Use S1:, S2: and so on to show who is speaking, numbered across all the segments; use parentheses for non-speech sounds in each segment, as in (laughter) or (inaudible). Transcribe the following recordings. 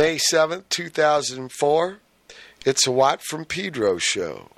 S1: May 7th, 2004. It's a Watt from Pedro show.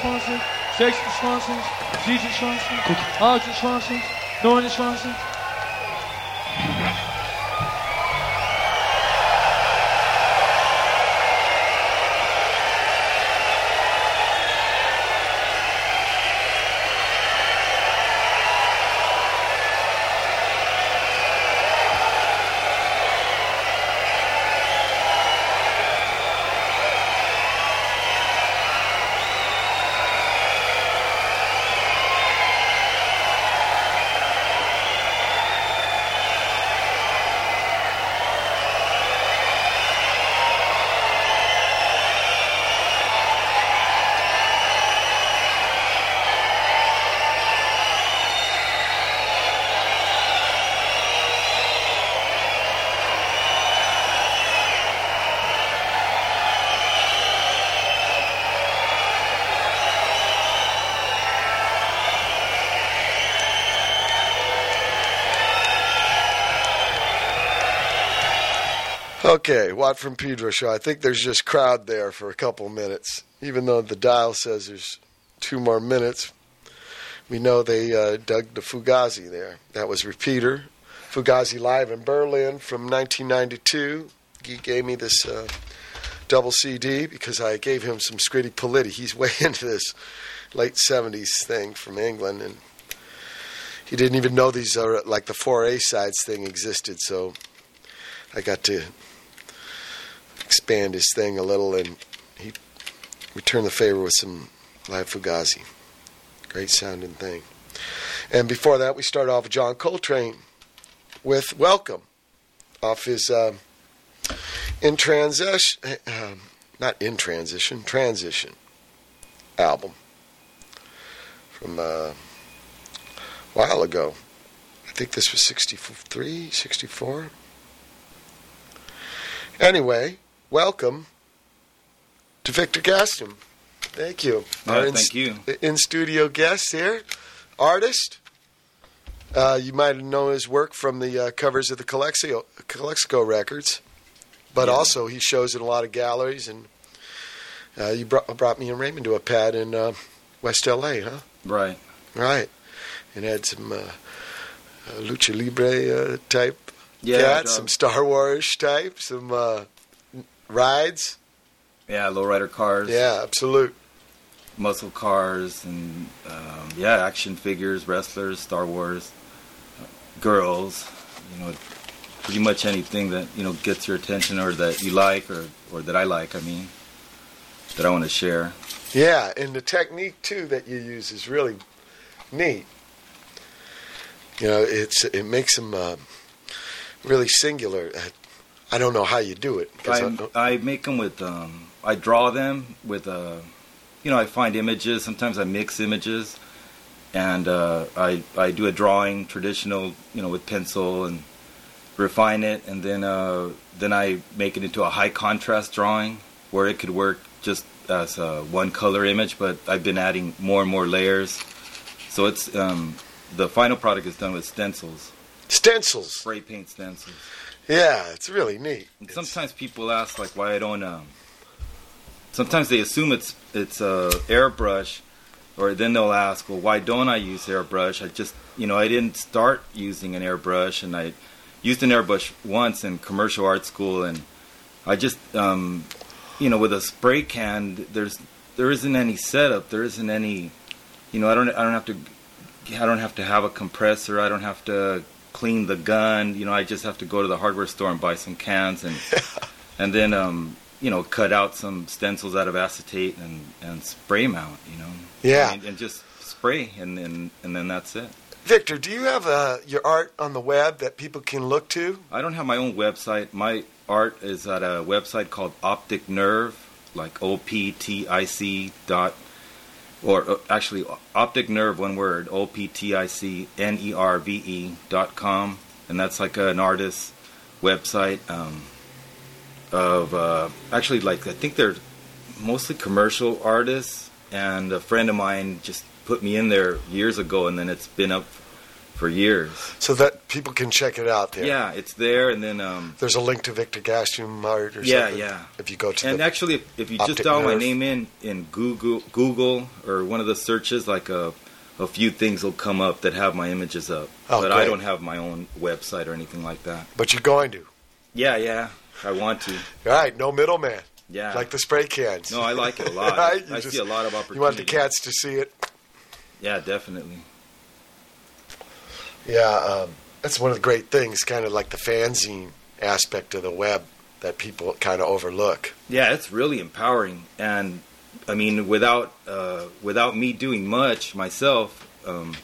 S2: Chancen, 26, 27, 28 Chancen, 29
S1: Okay, Watt from Pedro show. I think there's just crowd there for a couple minutes, even though the dial says there's two more minutes. We know they uh, dug the Fugazi there. That was Repeater, Fugazi live in Berlin from 1992. He gave me this uh, double CD because I gave him some Scritti Politti. He's (laughs) way into this late 70s thing from England, and he didn't even know these are like the four A sides thing existed. So I got to expand his thing a little, and he returned the favor with some live Fugazi. Great sounding thing. And before that, we started off with John Coltrane with Welcome off his uh, In Transition, um, not In Transition, Transition album from uh, a while ago. I think this was 63, 64. Anyway, welcome to Victor Gaston. Thank you.
S3: Yeah, thank you.
S1: In studio guest here, artist. Uh, you might know his work from the uh, covers of the Calexio, Calexico records, but
S3: Yeah.
S1: also he shows in a lot of galleries. And uh, you brought, brought me and Raymond to a pad in uh, West LA, huh?
S3: Right.
S1: Right. And had some uh, uh, lucha libre uh, type
S3: Yeah.
S1: cats, some Star Wars type, some uh, rides.
S3: yeah, lowrider cars.
S1: Yeah, absolute.
S3: Muscle cars and um, yeah, action figures, wrestlers, Star Wars, uh, girls. You know, pretty much anything that you know gets your attention or that you like or or that I like. I mean, that I want to share.
S1: Yeah, and the technique too that you use is really neat. You know, it's it makes them uh, really singular. I don't know how you do it. I-
S3: I, I make them with um, I draw them with uh, you know I find images. Sometimes I mix images, and uh, I I do a drawing traditional you know with pencil and refine it, and then uh, then I make it into a high contrast drawing where it could work just as a one color image. But I've been adding more and more layers, so it's um, the final product is done with stencils,
S1: stencils.
S3: spray paint stencils.
S1: Yeah, it's really neat.
S3: And
S1: It's-
S3: sometimes people ask like why I don't um sometimes they assume it's it's a airbrush, or then they'll ask, well, why don't I use airbrush? I just you know I didn't start using an airbrush, and I used an airbrush once in commercial art school, and I just um, you know with a spray can there's there isn't any setup, there isn't any you know I don't I don't have to I don't have to have a compressor, I don't have to clean the gun, you know I just have to go to the hardware store and buy some cans and (laughs) and then um, you know cut out some stencils out of acetate and and spray mount, you know.
S1: Yeah.
S3: and, and just spray and then and then that's it.
S1: Victor, do you have uh, your art on the web that people can look to?
S3: I don't have my own website. My art is at a website called Optic Nerve, like O P T I C dot, or uh, actually Optic Nerve, one word, O P T I C N E R V E dot com, and that's like an artist website um, of uh, actually like I think they're mostly commercial artists, and a friend of mine just put me in there years ago, and then it's been up for years.
S1: So that people can check it out there.
S3: Yeah, it's there, and then um,
S1: There's a link to Victor Gaston art or
S3: Yeah,
S1: something.
S3: yeah.
S1: If you go to
S3: and actually, if, if you just dial my name in in Google, Google or one of the searches, like a, a few things will come up that have my images up.
S1: Oh,
S3: but I don't have my own website or anything like that.
S1: but you're going to.
S3: Yeah, yeah, I want to.
S1: All right, no middleman.
S3: Yeah.
S1: Like the spray cans.
S3: no, I like it a (laughs) lot.
S1: Right?
S3: I
S1: just-
S3: see a lot of opportunity.
S1: You want the cats to see it?
S3: Yeah, definitely.
S1: Yeah, um, that's one of the great things, kind of like the fanzine aspect of the web that people kind of overlook.
S3: Yeah, it's really empowering, and I mean, without uh, without me doing much myself, um,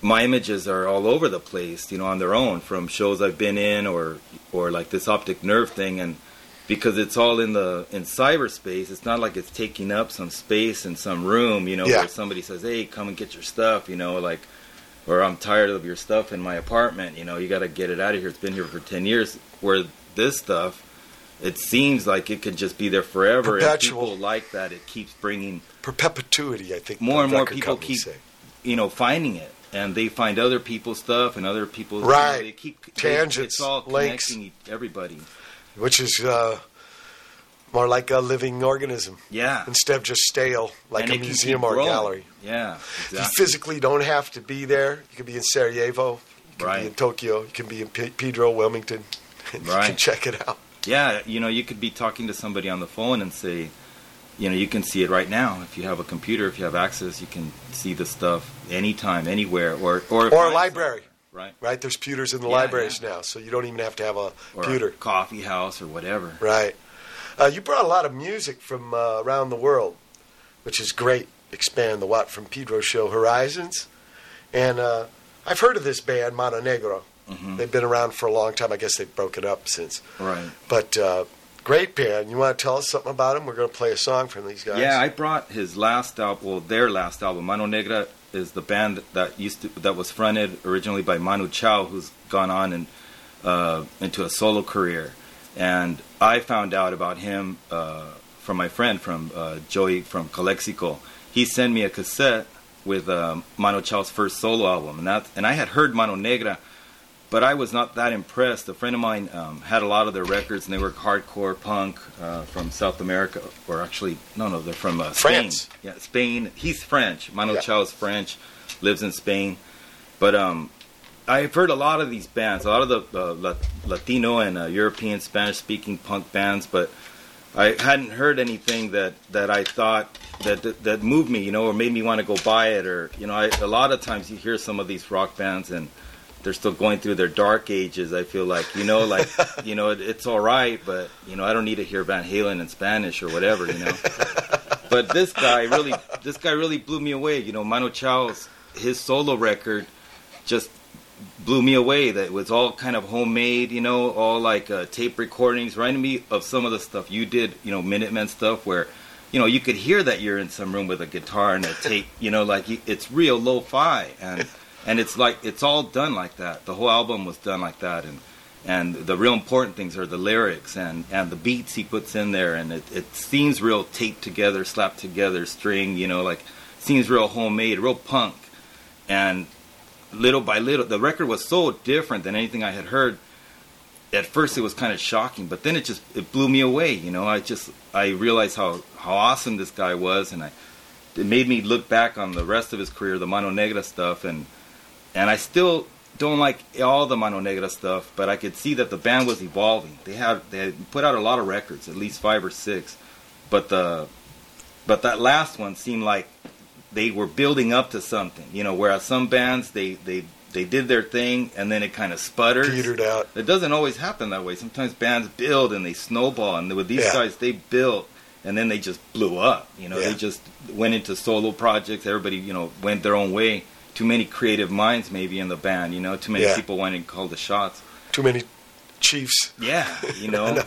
S3: my images are all over the place, you know, on their own from shows I've been in, or or like this optic nerve thing, and because it's all in the in cyberspace, it's not like it's taking up some space in some room, you know,
S1: Yeah.
S3: where somebody says, "Hey, come and get your stuff," you know, like. Or I'm tired of your stuff in my apartment. You know, you got to get it out of here. It's been here for ten years. Where this stuff, it seems like it could just be there forever.
S1: Perpetual.
S3: And people like that. It keeps bringing,
S1: Perpetuity, I think.
S3: More and more people keep-
S1: say.
S3: you know, finding it, and they find other people's stuff and other people's. you know,
S1: Right.
S3: they keep they-
S1: Tangents,
S3: It's all
S1: links.
S3: connecting everybody.
S1: which is uh, more like a living organism
S3: Yeah.
S1: instead of just stale, like
S3: And
S1: a museum or
S3: growing.
S1: gallery.
S3: Yeah.
S1: You physically don't have to be there. You can be in Sarajevo. You can
S3: Right.
S1: be in Tokyo. You can be in P- Pedro, Wilmington. and (laughs) You can
S3: Right.
S1: check it out.
S3: Yeah, you know, you could be talking to somebody on the phone and say, you know, you can see it right now. If you have a computer, if you have access, you can see the stuff anytime, anywhere, or or
S1: Or a library.
S3: right?
S1: Right? There's pewters in the
S3: Yeah,
S1: libraries
S3: yeah.
S1: now, so you don't even have to have a
S3: Or
S1: pewter.
S3: a coffee house or whatever.
S1: Right. Uh, you brought a lot of music from uh, around the world, which is great. Expand the Watt from Pedro show horizons. And uh, I've heard of this band, Mano Negra.
S3: Mhm.
S1: They've been around for a long time. I guess they've broken up since.
S3: Right.
S1: But uh, great band. You want to tell us something about them? We're going to play a song from these guys.
S3: Yeah, I brought his last album, well, their last album. Mano Negra is the band that, that used to that was fronted originally by Manu Chao, who's gone on and uh, into a solo career. And I found out about him uh, from my friend, from uh, Joey from Calexico. He sent me a cassette with um, Manu Chao's first solo album, and that and I had heard Mano Negra, but I was not that impressed. A friend of mine um, had a lot of their records, and they were hardcore punk uh, from South America, or actually, no, no, they're from uh,
S1: France.
S3: Spain. Yeah, Spain. He's French. Manu
S1: Yeah.
S3: Chao is French, lives in Spain, but um, I've heard a lot of these bands, a lot of the uh, Latino and uh, European Spanish-speaking punk bands, but I hadn't heard anything that, that I thought that, that that moved me, you know, or made me want to go buy it, or you know, I, a lot of times you hear some of these rock bands and they're still going through their dark ages. I feel like, you know, like (laughs) you know, it, it's all right, but you know, I don't need to hear Van Halen in Spanish or whatever, you know. (laughs) but this guy really, this guy really blew me away. You know, Manu Chao's his solo record just blew me away. That it was all kind of homemade, you know, all like uh, tape recordings, reminded me of some of the stuff you did, you know, Minutemen stuff where, you know, you could hear that you're in some room with a guitar and a tape, you know, like it's real lo-fi and and it's like it's all done like that. The whole album was done like that and and the real important things are the lyrics and and the beats he puts in there and it, it seems real taped together, slapped together, string, you know, like seems real homemade, real punk. And little by little, the record was so different than anything I had heard. at first it was kind of shocking, but then it just it blew me away. You know, I just I realized how how awesome this guy was, and I it made me look back on the rest of his career, the Mano Negra stuff, and and I still don't like all the Mano Negra stuff, but I could see that the band was evolving. They had they had put out a lot of records, at least five or six, but the but that last one seemed like they were building up to something. You know, whereas some bands they they they did their thing and then it kind of sputtered.
S1: Petered out.
S3: It doesn't always happen that way. Sometimes bands build and they snowball, and with these
S1: Yeah.
S3: guys, they built and then they just blew up. You know,
S1: Yeah.
S3: they just went into solo projects. Everybody, you know, went their own way. Too many creative minds, maybe in the band. You know, too many
S1: Yeah.
S3: people wanting to call the shots.
S1: Too many chiefs.
S3: Yeah, you (laughs) know.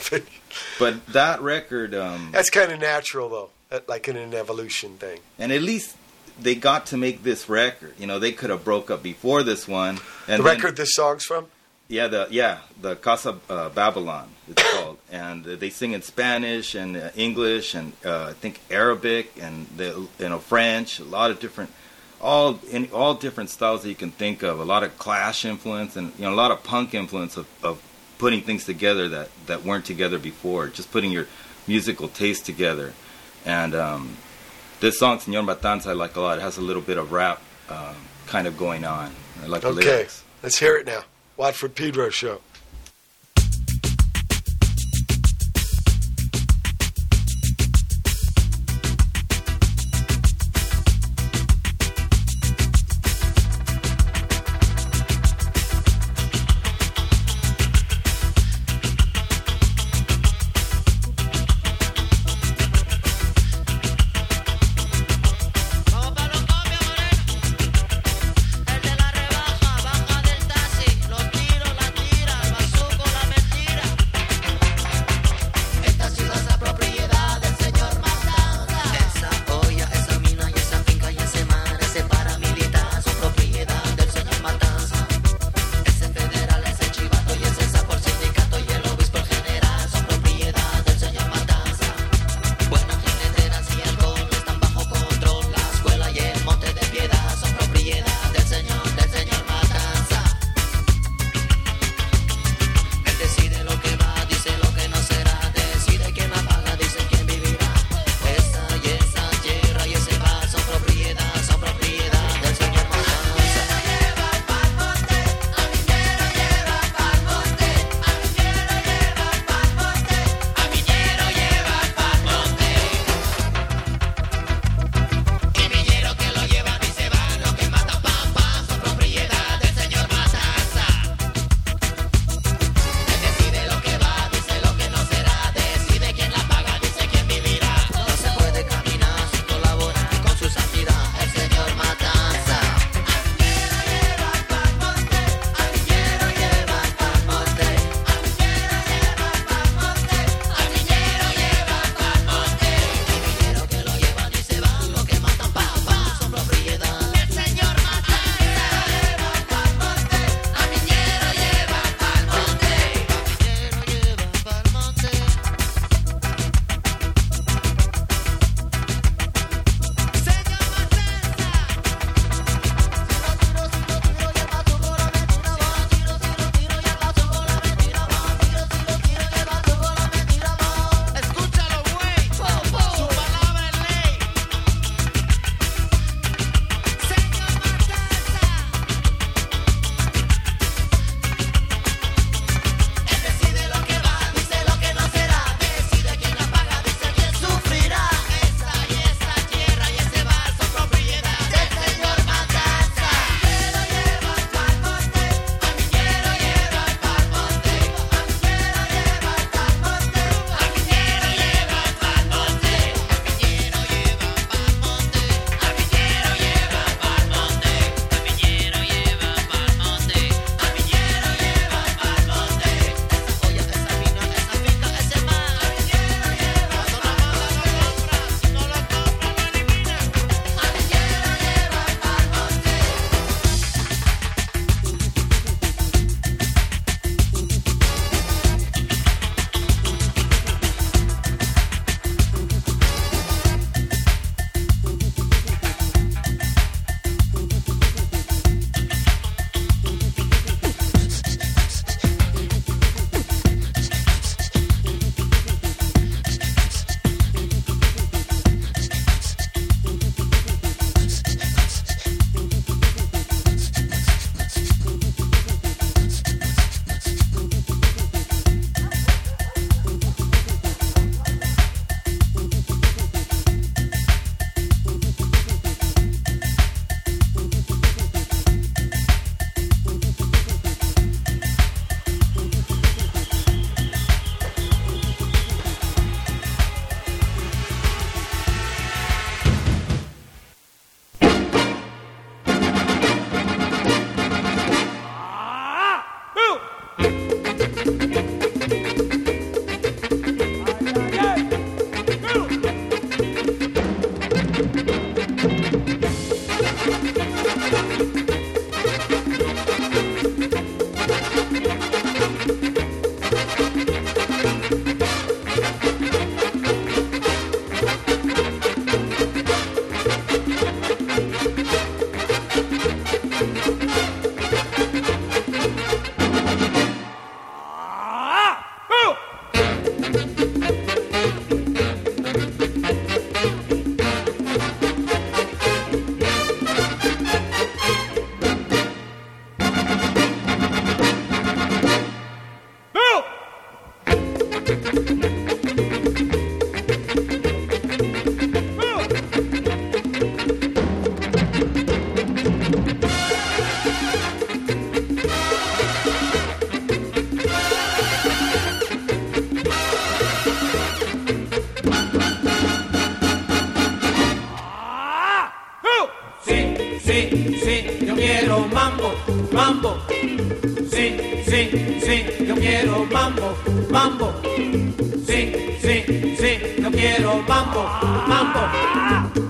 S3: But that record, um,
S1: That's kind of natural, though, like in an evolution thing.
S3: and at least they got to make this record. You know, they could have broke up before this one. And
S1: the
S3: then-
S1: record this song's from?
S3: Yeah, the yeah the Casa uh, Babylon it's (coughs) called, and uh, they sing in Spanish and uh, English and uh, I think Arabic and the, you know French, a lot of different, all in all different styles that you can think of. A lot of Clash influence and you know a lot of punk influence of, of putting things together that that weren't together before. Just putting your musical taste together, and um, this song Señor Matanza I like a lot. It has a little bit of rap um, kind of going on. I like the
S1: Okay.
S3: lyrics.
S1: Let's hear it now. Watt from Pedro Show.
S4: mambo. Sí, sí, sí, yo quiero mambo, mambo. Sí, sí, sí, yo quiero mambo, mambo.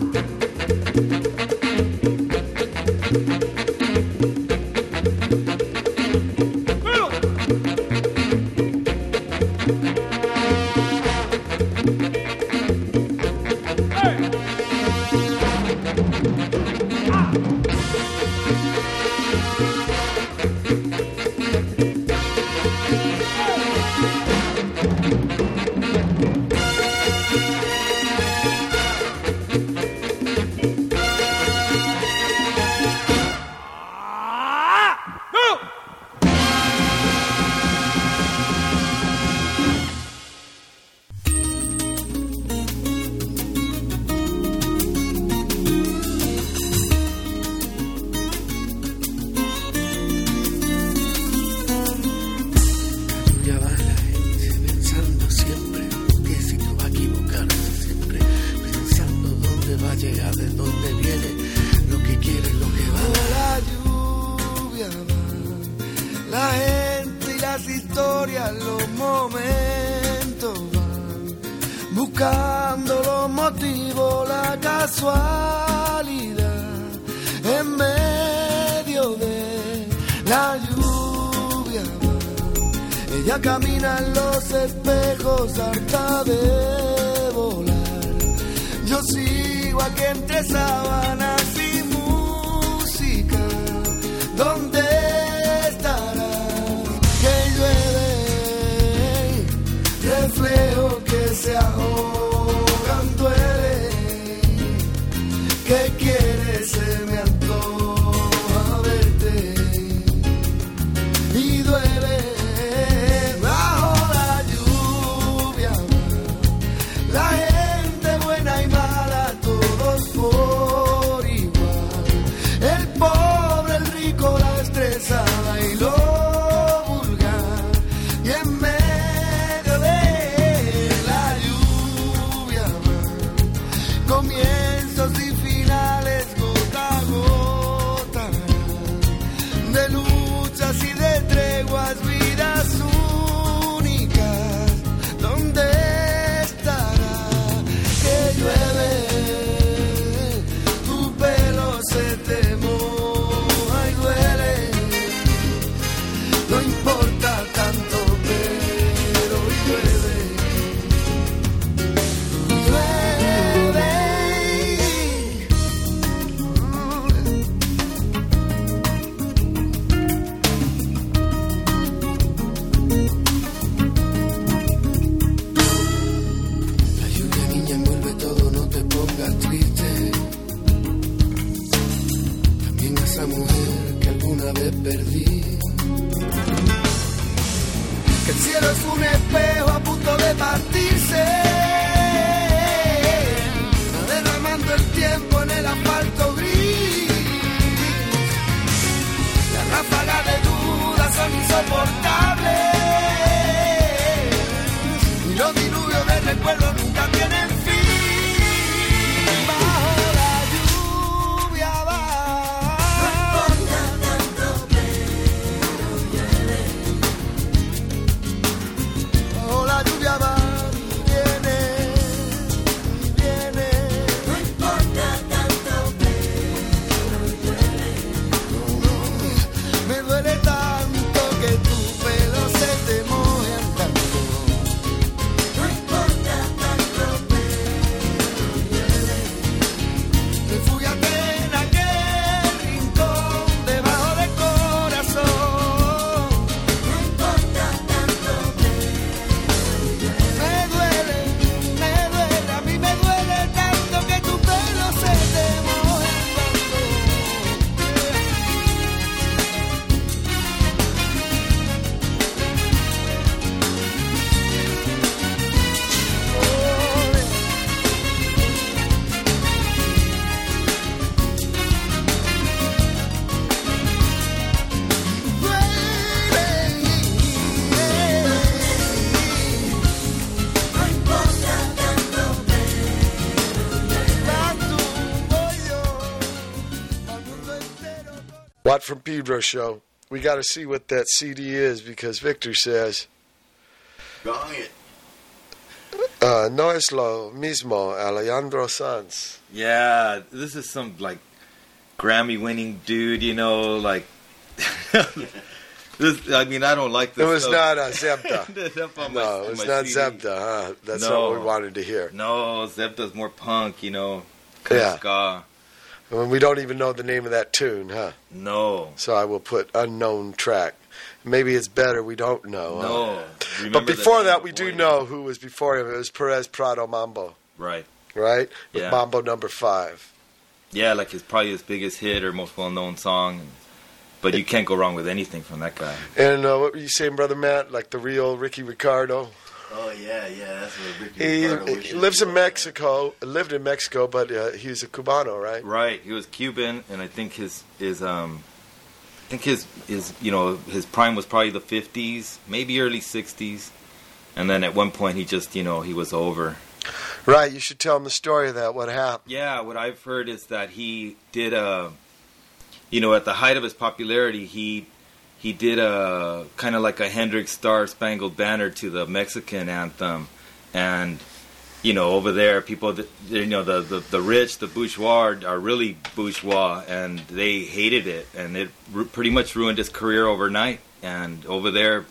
S1: From Pedro show. We got to see what that CD is because Victor says
S5: Gong it.
S1: uh, no es lo mismo Alejandro Sanz.
S3: Yeah, this is some like Grammy-winning dude, you know, like. (laughs) this, I mean, I don't like this.
S1: It was
S3: stuff.
S1: not uh, (laughs) Zebda.
S3: That's my-
S1: No, it was not
S3: CD.
S1: Zebda. Huh? That's
S3: No.
S1: not what we wanted to hear.
S3: No, Zebda's more punk, you know. kinda
S1: Yeah.
S3: Ska.
S1: And we don't even know the name of that tune, huh?
S3: No.
S1: So I will put unknown track. Maybe it's better we don't know. huh?
S3: No.
S1: But before that, we do know who was before him. It was Perez Prado Mambo,
S3: Right.
S1: right? With
S3: Yeah.
S1: Mambo number five.
S3: Yeah, like his probably his biggest hit or most well-known song. But you can't go wrong with anything from that guy.
S1: And uh, what were you saying, Brother Matt? Like the real Ricky Ricardo?
S5: Oh yeah, yeah. That's what Ricky
S1: He, he lives in. Mexico, lived in Mexico, but uh, he's a Cubano, right?
S3: Right. He was Cuban, and I think his his um, I think his his you know his prime was probably the fifties, maybe early sixties, and then at one point he just you know he was over.
S1: Right, you should tell him the story of that, what happened.
S3: Yeah, what I've heard is that he did a, you know, at the height of his popularity, he he did a kind of like a Hendrix Star Spangled Banner to the Mexican anthem, and you know, over there, people, you know, the, the the rich, the bourgeois, are really bourgeois, and they hated it, and it pretty much ruined his career overnight. And over there,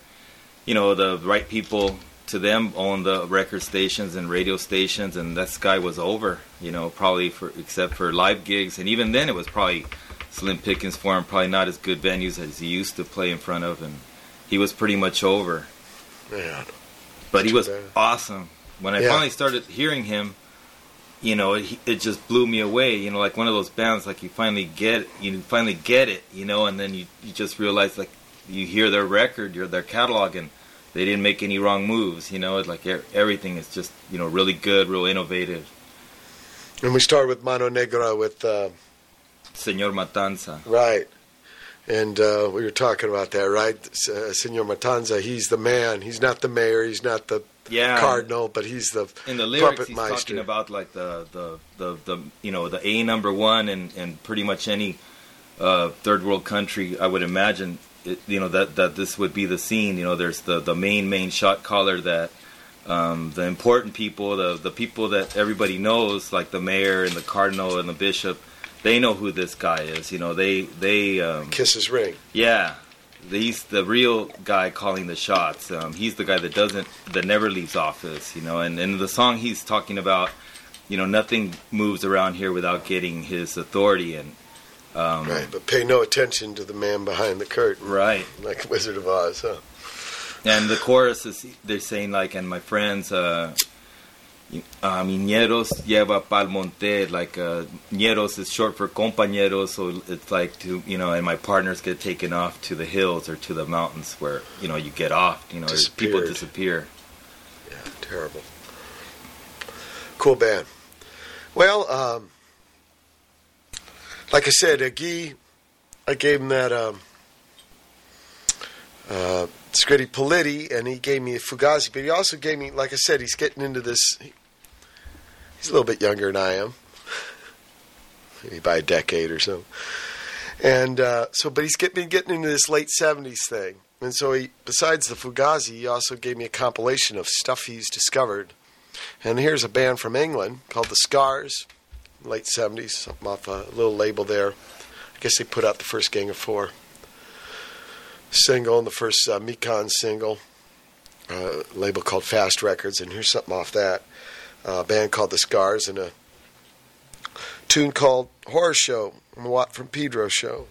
S3: you know, the right people to them own the record stations and radio stations, and that guy was over. You know, probably for except for live gigs, and even then, it was probably slim pickings for him. Probably not as good venues as he used to play in front of, and he was pretty much over.
S1: Man.
S3: But he was
S1: bad.
S3: awesome. When I
S1: Yeah.
S3: finally started hearing him, you know, it, it just blew me away. You know, like one of those bands, like you finally get, you finally get it, you know, and then you, you just realize, like, you hear their record, your their catalog, and they didn't make any wrong moves. You know, it's like everything is just, you know, really good, real innovative.
S1: And we start with Mano Negra with, uh,
S3: Senor Matanza.
S1: right. And uh, we were talking about that, right? Uh, Senor Matanza, he's the man. He's not the mayor. He's not the
S3: Yeah.
S1: cardinal, but he's the
S3: in the lyrics
S1: puppet
S3: he's
S1: meister.
S3: talking about like the, the, the, the you know the A number one and, and pretty much any uh, third world country I would imagine it, you know that that this would be the scene you know there's the, the main main shot caller that um, the important people the the people that everybody knows like the mayor and the cardinal and the bishop they know who this guy is you know they they um,
S1: Kisses ring.
S3: yeah, he's the real guy calling the shots. Um, he's the guy that doesn't, that never leaves office, you know. And in the song, he's talking about, you know, nothing moves around here without getting his authority. And um,
S1: Right, but pay no attention to the man behind the curtain,
S3: right.
S1: like Wizard of Oz, huh?
S3: And the chorus is they're saying like, and my friends, uh, uh, miñeros lleva pa'l monte. Like uh, ñeros is short for compañeros, so it's like to you know, and my partners get taken off to the hills or to the mountains where you know you get off. You know, people disappear.
S1: Yeah, terrible. Cool band. Well, um, like I said, uh, Guy, I gave him that um, uh, Scritti Politti, and he gave me a Fugazi, but he also gave me, like I said, he's getting into this. He's a little bit younger than I am, maybe by a decade or so. And uh, so, but he's get, been getting into this late 70s thing. And so, he, besides the Fugazi, he also gave me a compilation of stuff he's discovered. And here's a band from England called The Scars, late 70s, something off a little label there. I guess they put out the first Gang of Four single and the first uh, Mekon single, uh, label called Fast Records. And here's something off that. A band called The Scars and a tune called Horror Show, from the Watt from Pedro Show.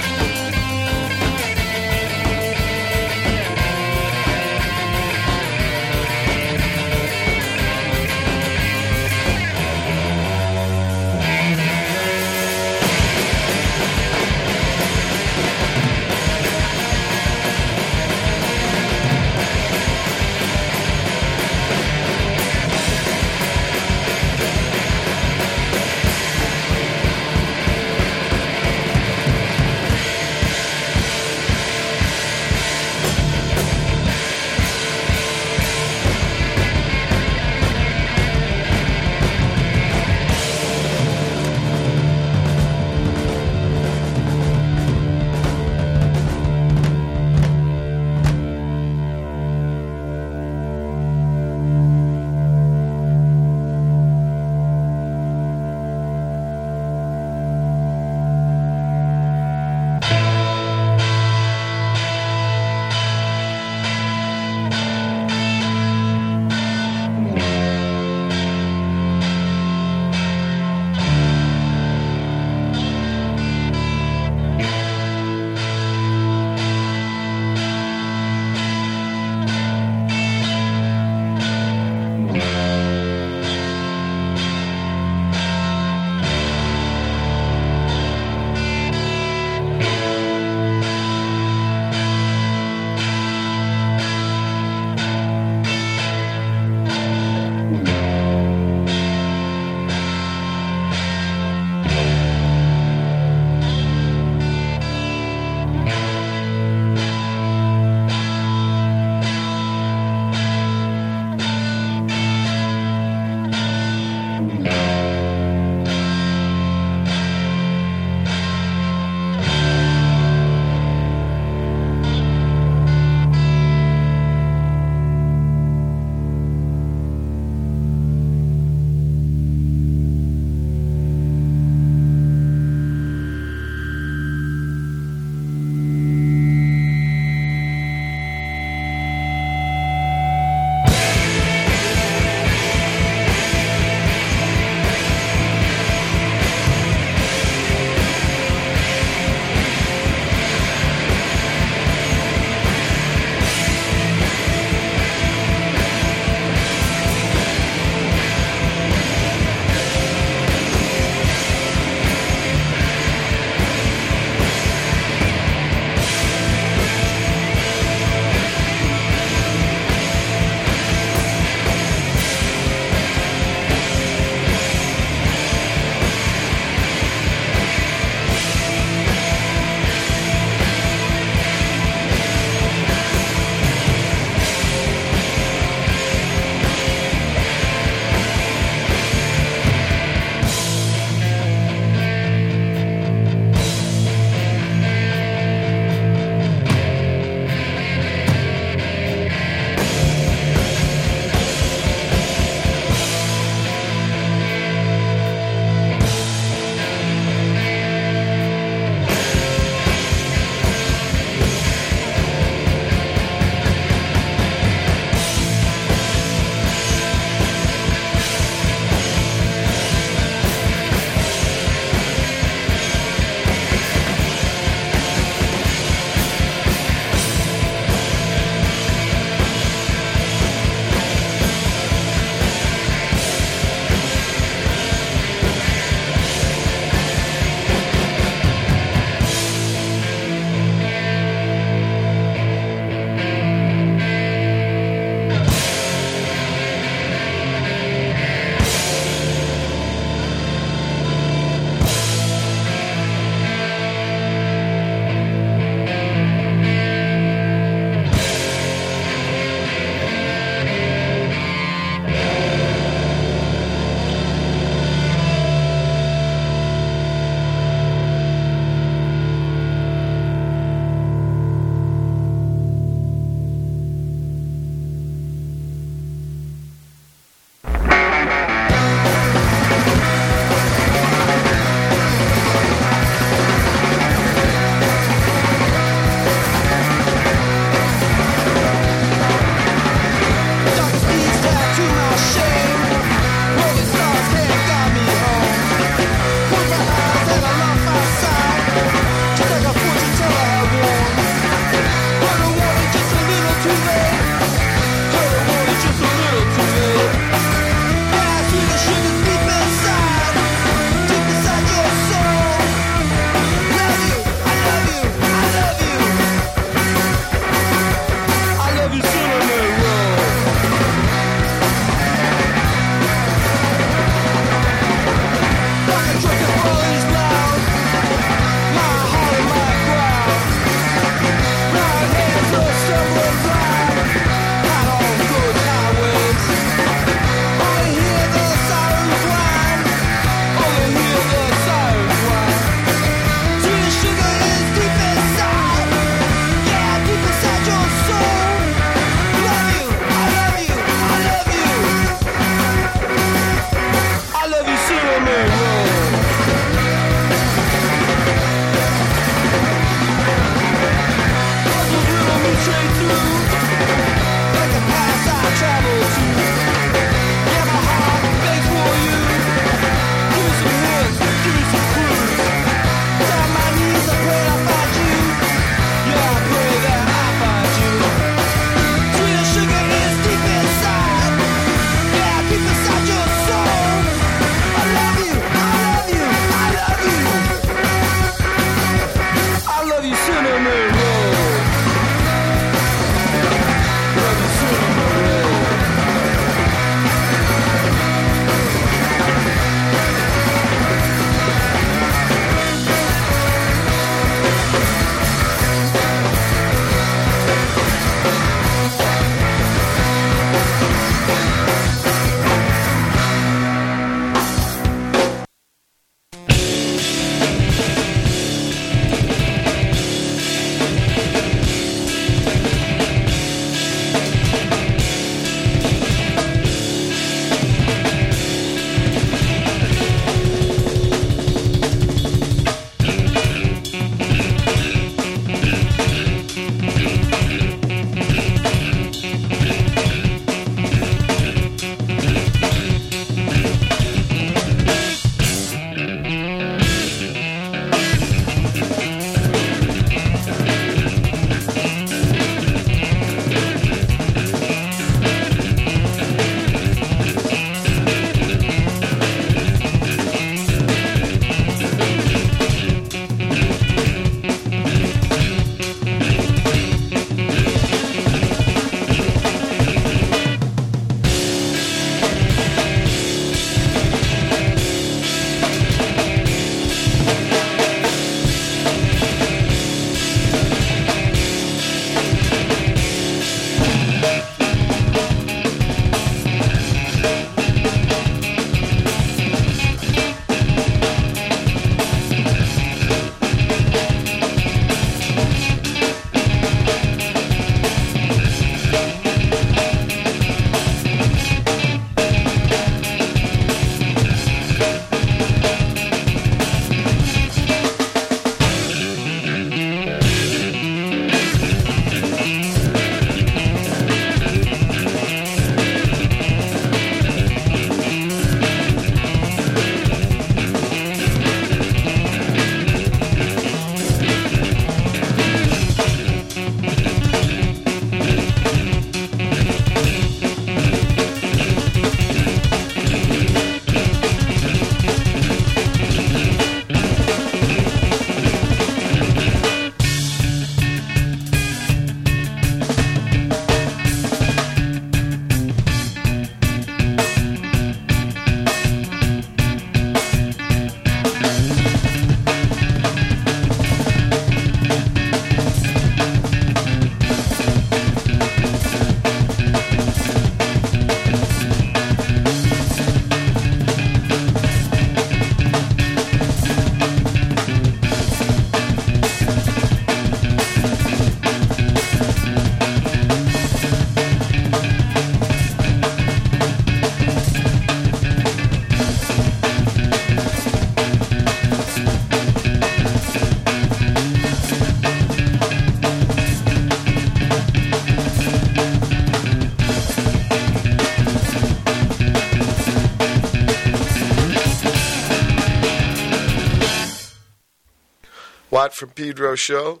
S1: Watt from Pedro show.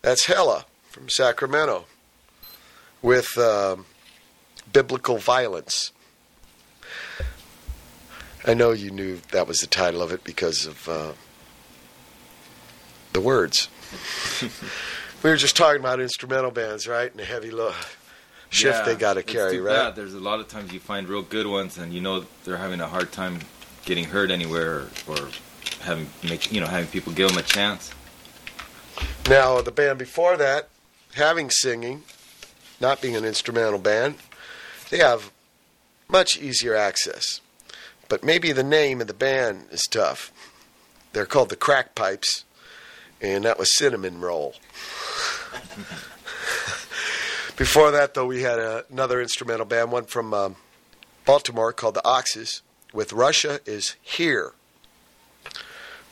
S1: That's Hella from Sacramento with um, Biblical Violence. I know you knew that was the title of it because of uh, the words. (laughs) we were just talking about instrumental bands, right? And the heavy lo- shift
S3: Yeah,
S1: they got to carry, right?
S3: bad. There's a lot of times you find real good ones, and you know they're having a hard time getting heard anywhere, or, or having make you know having people give them a chance.
S1: Now, the band before that, having singing, not being an instrumental band, they have much easier access. But maybe the name of the band is tough. They're called the Crack Pipes, and that was Cinnamon Roll. (laughs) before that, though, we had a, another instrumental band, one from um, Baltimore called the Oxes, with Russia is Here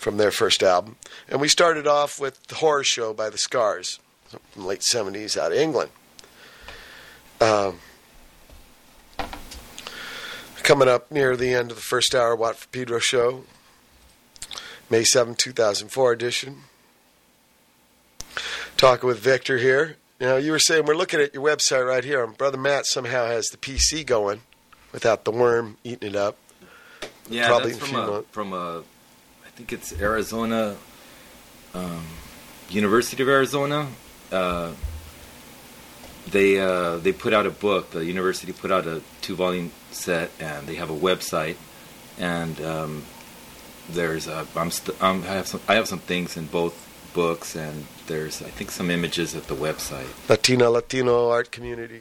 S1: from their first album. And we started off with The Horror Show by the Scars from late 70s out of England. Um, coming up near the end of the first hour, Watt from Pedro show, May 7, 2004 edition. Talking with Victor here. Now, you were saying we're looking at your website right here, and Brother Matt somehow has the PC going without the worm eating it up.
S3: Yeah,
S1: Probably
S3: that's from a from a think it's Arizona um, University of Arizona. Uh, they uh, they put out a book. The university put out a two volume set, and they have a website. And um, there's a, I'm, st- I'm I have some I have some things in both books, and there's I think some images at the website.
S1: Latina Latino art community.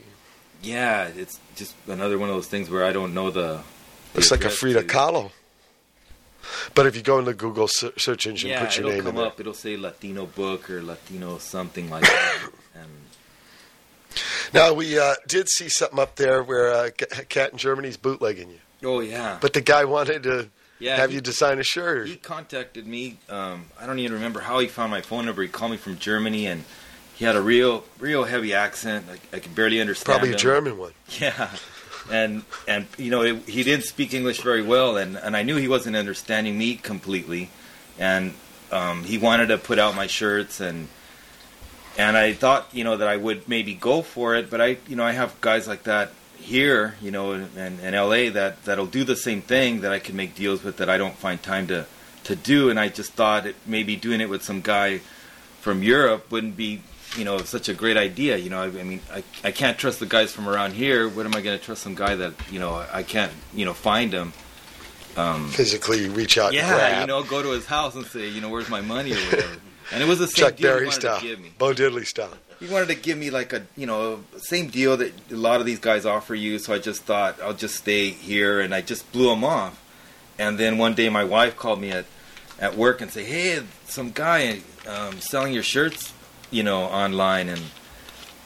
S3: Yeah, it's just another one of those things where I don't know the. the
S1: Looks like a Frida Kahlo. But if you go into Google search engine,
S3: Yeah,
S1: put your
S3: it'll
S1: name
S3: come
S1: in there.
S3: up. It'll say Latino book or Latino something like that. (coughs) and
S1: Now we uh, did see something up there where uh, a cat in Germany's bootlegging you,
S3: oh yeah,
S1: but the guy wanted to
S3: yeah.
S1: have
S3: he,
S1: you design a shirt.
S3: he contacted me. Um, I don't even remember how he found my phone number. He called me from Germany, and he had a real, real heavy accent. I, I could barely understand.
S1: Probably a
S3: him.
S1: German one. (laughs)
S3: Yeah, and and you know it, he didn't speak English very well, and and I knew he wasn't understanding me completely, and um, he wanted to put out my shirts and. And I thought, you know, that I would maybe go for it, but I, you know, I have guys like that here, you know, in, in LA that that'll do the same thing that I can make deals with that I don't find time to to do. And I just thought it, maybe doing it with some guy from Europe wouldn't be, you know, such a great idea. You know, I, I mean, I I can't trust the guys from around here. What am I going to trust some guy that you know I can't, you know, find him? Um,
S1: Physically reach out
S3: yeah, you know, go to his house and say, you know, where's my money or whatever. And it was the same
S1: Chuck
S3: deal
S1: Berry style,
S3: to give me.
S1: Bo Diddley style.
S3: He wanted to give me like a you know same deal that a lot of these guys offer you. So I just thought I'll just stay here, and I just blew him off. And then one day my wife called me at at work and say, "Hey, some guy um, selling your shirts, you know, online." And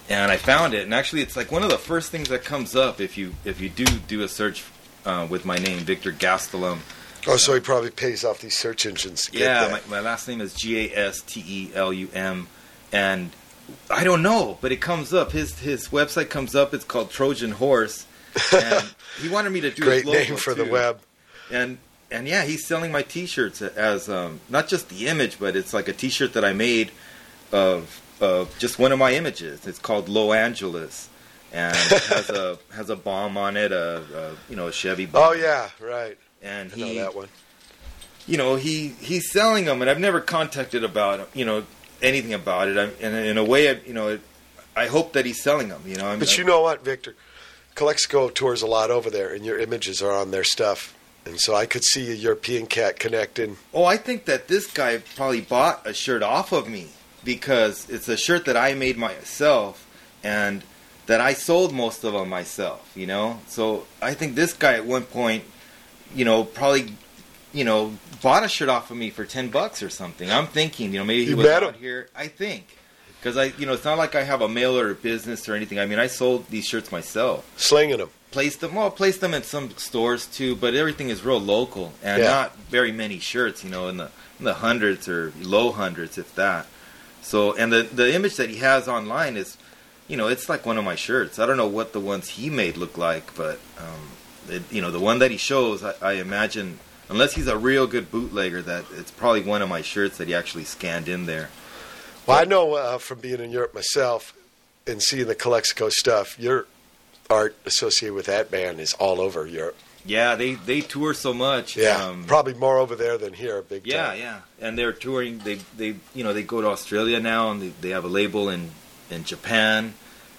S3: and I found it, and actually, it's like one of the first things that comes up if you if you do do a search uh, with my name, Victor Gastelum.
S1: Oh, so he probably pays off these search engines
S3: Yeah, my, my last name is G A S T E L U M, and I don't know, but it comes up. His his website comes up. It's called Trojan Horse, and (laughs) he wanted me to do
S1: Great
S3: his logo
S1: name for the web.
S3: And and yeah, he's selling my T-shirts as um, not just the image, but it's like a T-shirt that I made of of just one of my images. It's called Los Angeles, and it has a (laughs) has a bomb on it, a, a you know a Chevy. Bomb.
S1: Oh yeah, right.
S3: and
S1: I know that one.
S3: you know he he's selling them and i've never contacted about you know anything about it I'm, and in a way I, you know i hope that he's selling them you know I'm,
S1: But you know what, Victor? Calexico tours a lot over there, and your images are on their stuff. And so I could see a European cat connecting.
S3: oh i think that this guy probably bought a shirt off of me because it's a shirt that i made myself and that i sold most of them myself you know? So i think this guy at one point you know probably you know bought a shirt off of me for 10 bucks or something. I'm thinking you know maybe he
S1: You
S3: was out here. I think. Because i you know it's not like i have a mailer or business or anything. I mean i sold these shirts myself.
S1: Slinging them.
S3: placed them well placed them in some stores too but everything is real local and
S1: Yeah.
S3: not very many shirts you know in the in the hundreds or low hundreds if that so and the the image that he has online is you know it's like one of my shirts i don't know what the ones he made look like but um it, you know the one that he shows i, I imagine unless he's a real good bootlegger, that it's probably one of my shirts that he actually scanned in there.
S1: Well, I know uh, from being in Europe myself and seeing the Calexico stuff, your art associated with that band is all over Europe.
S3: Yeah, they they tour so much.
S1: Yeah,
S3: um,
S1: probably more over there than here, big
S3: Yeah,
S1: time.
S3: yeah, and they're touring. They they you know they go to Australia now, and they, they have a label in in Japan,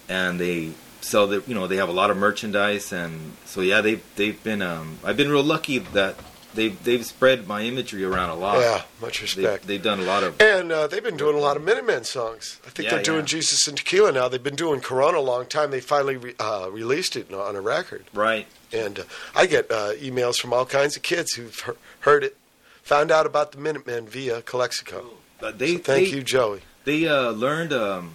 S3: and they sell the you know they have a lot of merchandise, and so yeah, they they've been um I've been real lucky that they they've spread my imagery around a lot.
S1: Yeah, much
S3: they,
S1: respect.
S3: they've done a lot of
S1: And uh, they've been doing a lot of Minutemen songs. I think
S3: Yeah,
S1: they're doing
S3: yeah.
S1: Jesus and Tequila now. They've been doing Corona a long time. They finally re- uh, released it on a record.
S3: right.
S1: And uh, I get uh, emails from all kinds of kids who've he- heard it, found out about the Minutemen via Calexico.
S3: But they
S1: So thank
S3: they,
S1: you, Joey.
S3: They uh, learned um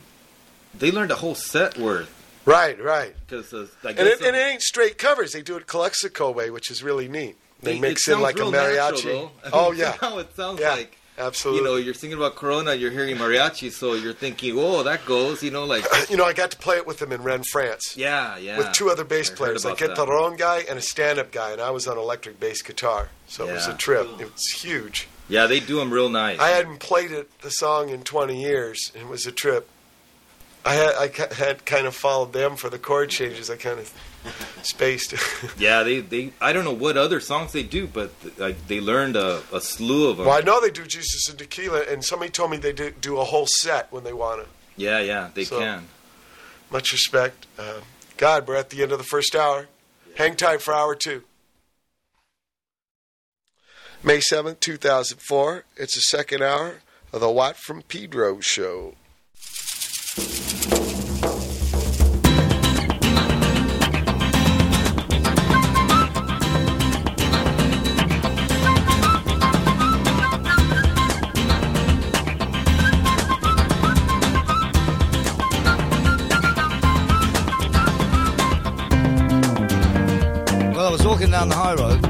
S3: they learned a whole set worth
S1: Right, right.
S3: because uh,
S1: And it, and it ain't straight covers. They do it Calexico way, which is really neat. They
S3: it
S1: mix in like a
S3: natural,
S1: mariachi.
S3: though. (laughs)
S1: Oh yeah, (laughs)
S3: somehow it sounds
S1: Yeah,
S3: like
S1: absolutely.
S3: you know you're thinking about Corona, you're hearing mariachi, so you're thinking, "Oh, that goes," you know, like uh,
S1: you know, I got to play it with them in Rennes, France.
S3: yeah, yeah.
S1: with two other bass
S3: I
S1: players, a guitarron guy and a stand-up guy, and I was on electric bass guitar. So it was a
S3: Yeah.
S1: trip. It was huge.
S3: Yeah, they do them real nice.
S1: I hadn't played it the song in 20 years, and it was a trip. I had I had kind of followed them for the chord changes. I kind of (laughs) spaced. (laughs)
S3: yeah, they, they I don't know what other songs they do, but like they learned a, a slew of them.
S1: well, I know they do Jesus and Tequila, and somebody told me they do, do a whole set when they want to.
S3: Yeah, yeah, they
S1: So-
S3: can.
S1: Much respect. Uh, God, we're at the end of the first hour. Hang tight for hour two. May 7th, 2004. It's the second hour of the Watt from Pedro show.
S6: Walking down the high road.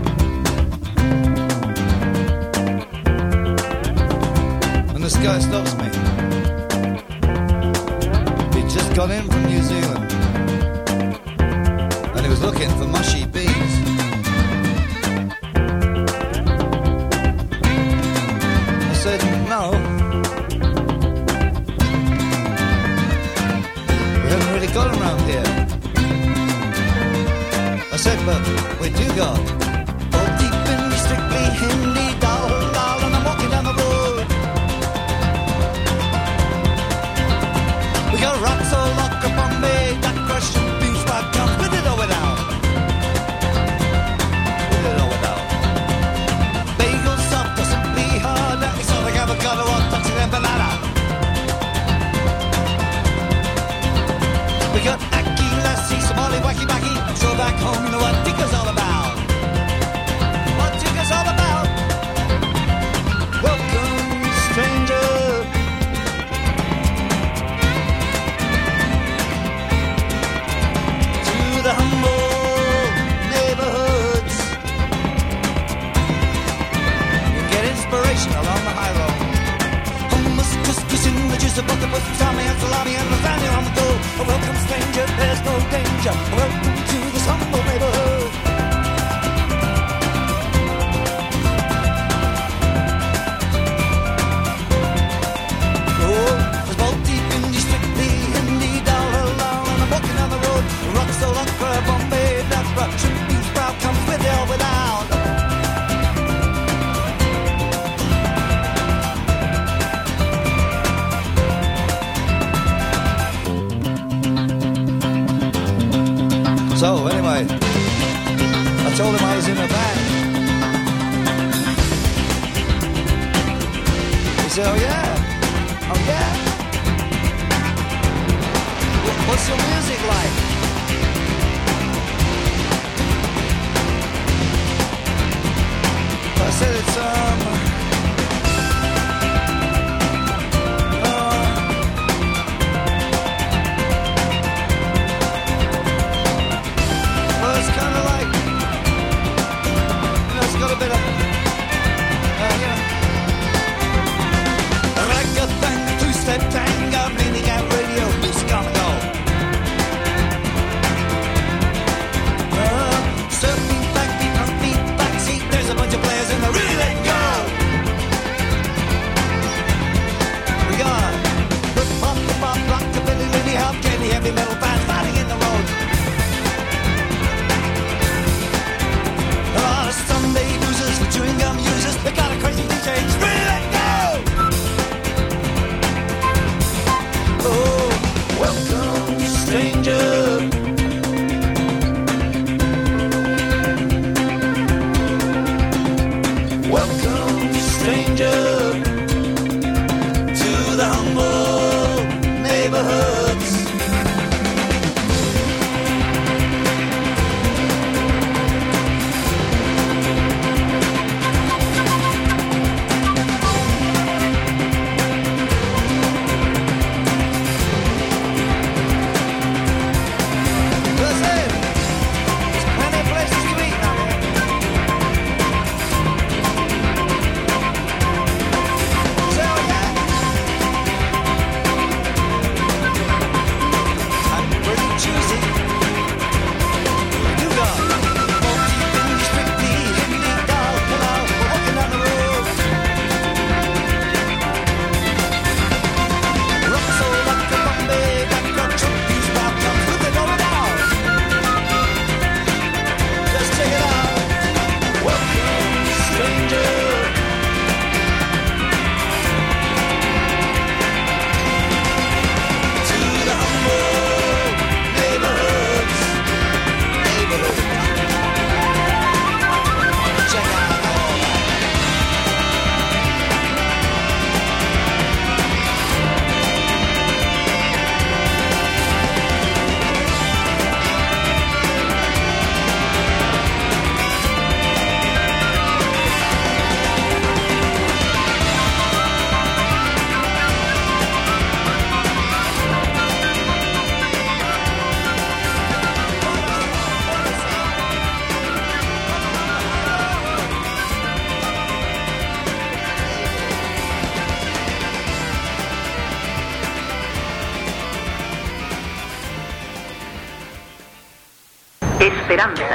S7: Esperanza.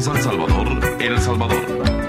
S8: San Salvador, El Salvador.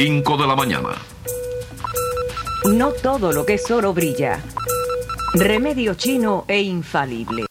S9: 5 de la mañana.
S10: No todo lo que es oro brilla. Remedio chino e infalible.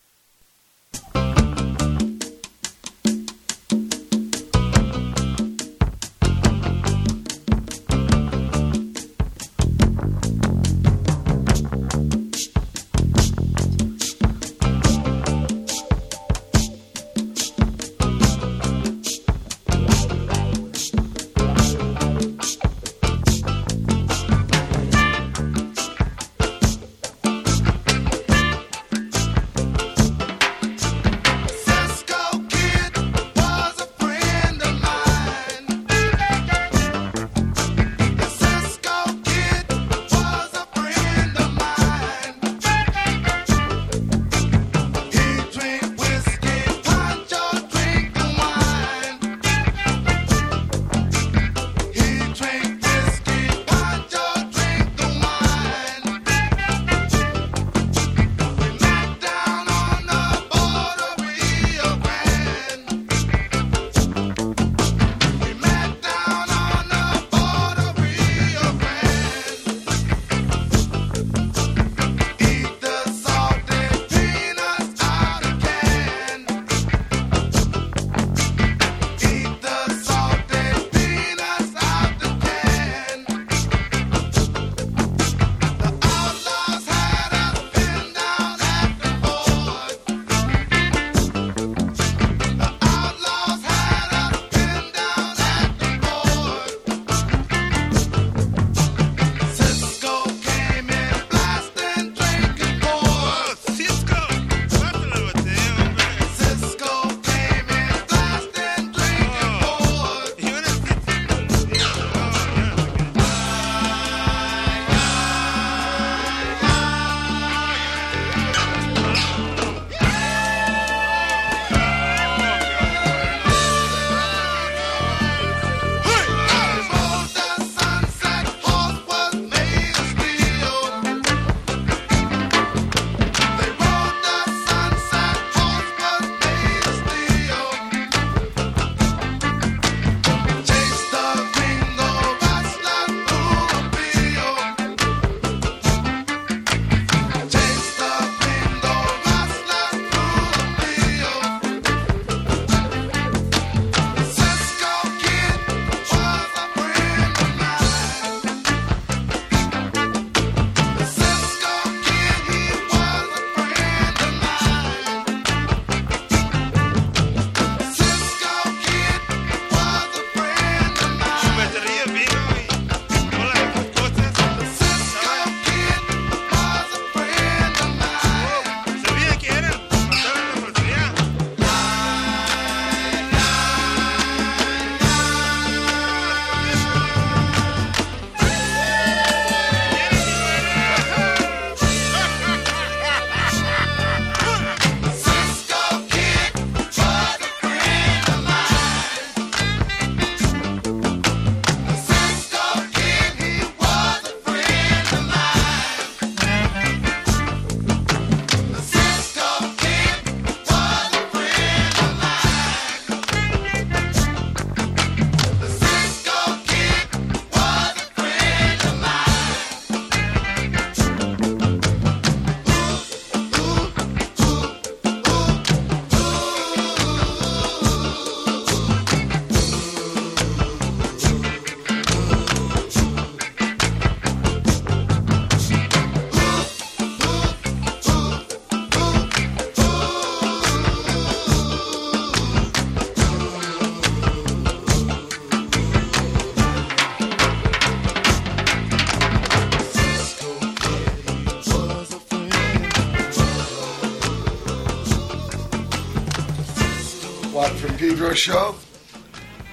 S1: From show?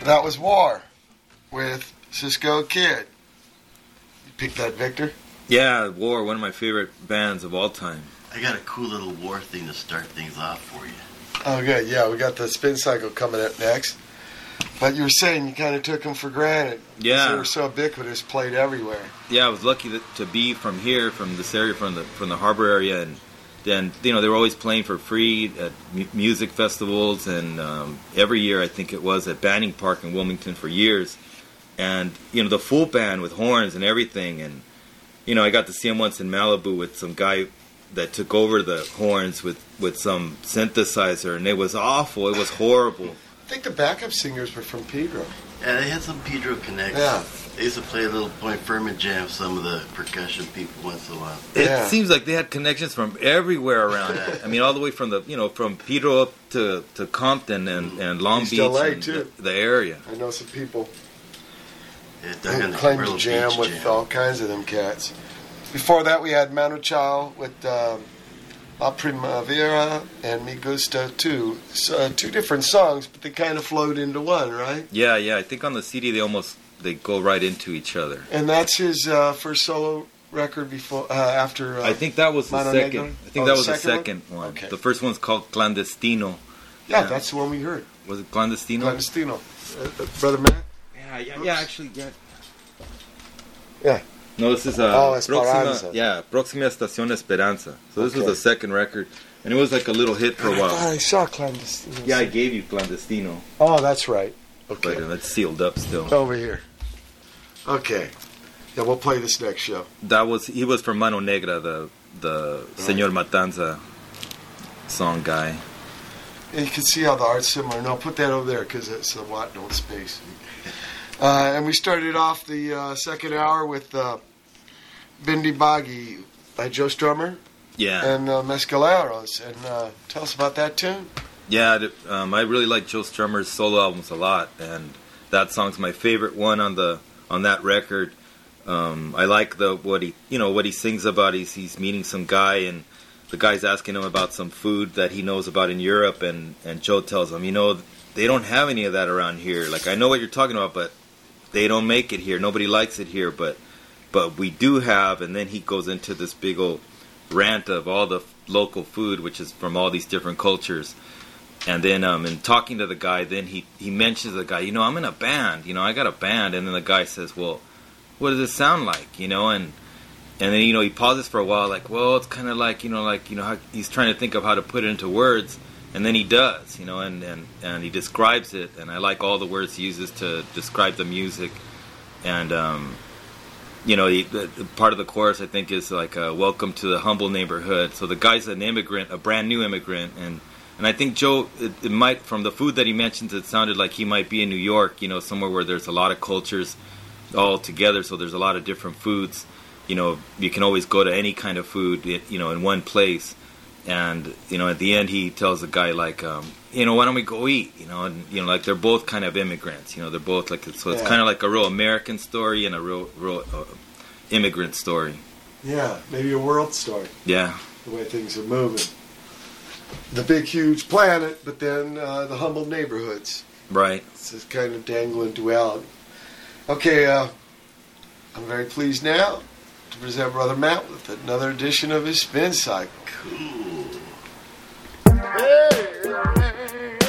S1: That was War with Cisco Kid. You picked that, Victor?
S3: Yeah, War, one of my favorite bands of all time.
S5: I got a cool little war thing to start things off for you.
S1: Oh, good. Yeah, we got the spin cycle coming up next. But you were saying you kind of took them for granted.
S3: Yeah.
S1: They were so ubiquitous, played everywhere.
S3: Yeah, I was lucky to, to be from here, from this area, from the from the harbor area, and and you know they were always playing for free at mu- music festivals, and um, every year I think it was at Banning Park in Wilmington for years, and you know the full band with horns and everything, and you know I got to see him once in Malibu with some guy that took over the horns with with some synthesizer, and it was awful. It was horrible.
S1: I think the backup singers were from Pedro.
S5: Yeah, they had some Pedro connections.
S1: Yeah.
S5: They used to play a little Point Fermin jam, with some of the percussion people once in a while.
S3: It seems like they had connections from everywhere around. I mean, all the way from the you know from Pedro up to, to Compton and, and Long
S1: East
S3: Beach,
S1: LA,
S3: and
S1: too.
S3: The, the area.
S1: I know some people
S5: Yeah,
S1: who
S5: the
S1: claim to
S5: Amarillo
S1: jam
S5: Beach
S1: with
S5: jam.
S1: all kinds of them cats. Before that, we had Manu Chao with um, La Primavera and Me Gusta Tu. So, uh, two different songs, but they kind of flowed into one, right?
S3: Yeah, yeah. I think on the CD they almost they go right into each other.
S1: And that's his uh, first solo record before uh, after. Uh,
S3: I think that was the second.
S1: Negro?
S3: I think
S1: Oh,
S3: that
S1: the
S3: was the
S1: second
S3: second one.
S1: Okay.
S3: The first one's called Clandestino.
S1: yeah,
S3: yeah.
S1: that's the one we heard.
S3: Was it Clandestino?
S1: Clandestino. Uh, uh, Brother Matt.
S3: Yeah, yeah, yeah. Actually, yeah.
S1: Yeah.
S3: No, this is uh,
S1: Oh,
S3: Próxima, yeah, Próxima Estación Esperanza. So this was
S1: Okay.
S3: the second record, and it was like a little hit for a while.
S1: I saw Clandestino.
S3: Yeah, I gave you Clandestino,
S1: Oh, that's right.
S3: but
S1: Okay.
S3: uh, that's sealed up still.
S1: Over here. Okay. Yeah, we'll play this next show.
S3: That was he was from Mano Negra, the the Señor Matanza song guy.
S1: Yeah, you can see how the art's similar. No, put that over there because it's a watt, no space. Uh, and we started off the uh, second hour with uh, Bhindi Bhagee by Joe Strummer
S3: Yeah,
S1: and uh, Mescaleros. And uh, tell us about that tune.
S3: yeah. Um, I really like Joe Strummer's solo albums a lot, and that song's my favorite one on the on that record. Um, I like the what he you know what he sings about. He's he's meeting some guy and the guy's asking him about some food that he knows about in Europe, and and Joe tells him, you know, they don't have any of that around here. Like I know what you're talking about, but they don't make it here. Nobody likes it here, but but we do have. And then he goes into this big old rant of all the local food, which is from all these different cultures. And then, um, in talking to the guy, then he he mentions the guy. You know, I'm in a band. You know, I got a band. And then the guy says, "Well, what does it sound like?" You know, and and then you know he pauses for a while, like, "Well, it's kind of like you know, like you know, how, he's trying to think of how to put it into words." And then he does, you know, and, and, and he describes it, and I like all the words he uses to describe the music. And um, you know, he, the, the part of the chorus I think is like uh, "Welcome to the humble neighborhood." So the guy's an immigrant, a brand new immigrant, and and I think Joe, it, it might from the food that he mentions, it sounded like he might be in New York, you know, somewhere where there's a lot of cultures all together. So there's a lot of different foods. You know, you can always go to any kind of food, you know, in one place. And you know, at the end, he tells the guy like, um, you know, why don't we go eat? You know, and you know, like they're both kind of immigrants. You know, they're both like so it's
S1: Yeah.
S3: kind of like a real American story and a real real uh, immigrant story.
S1: Yeah, maybe a world story.
S3: Yeah,
S1: the way things are moving. The big, huge planet, but then uh, the humble neighborhoods.
S3: right.
S1: It's this kind of dangling duality. Okay, uh, I'm very pleased now to present Brother Matt with another edition of his spin cycle.
S5: Cool.
S6: I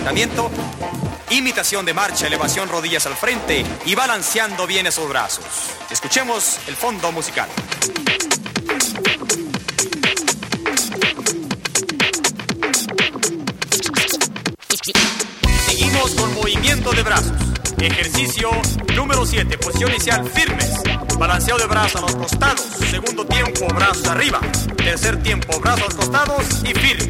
S11: calentamiento. Imitación de marcha, elevación rodillas al frente y balanceando bien esos brazos. Escuchemos el fondo musical. Seguimos con movimiento de brazos. Ejercicio número 7, posición inicial firmes. Balanceo de brazos a los costados. Segundo tiempo, brazos arriba. Tercer tiempo, brazos a los costados y firme.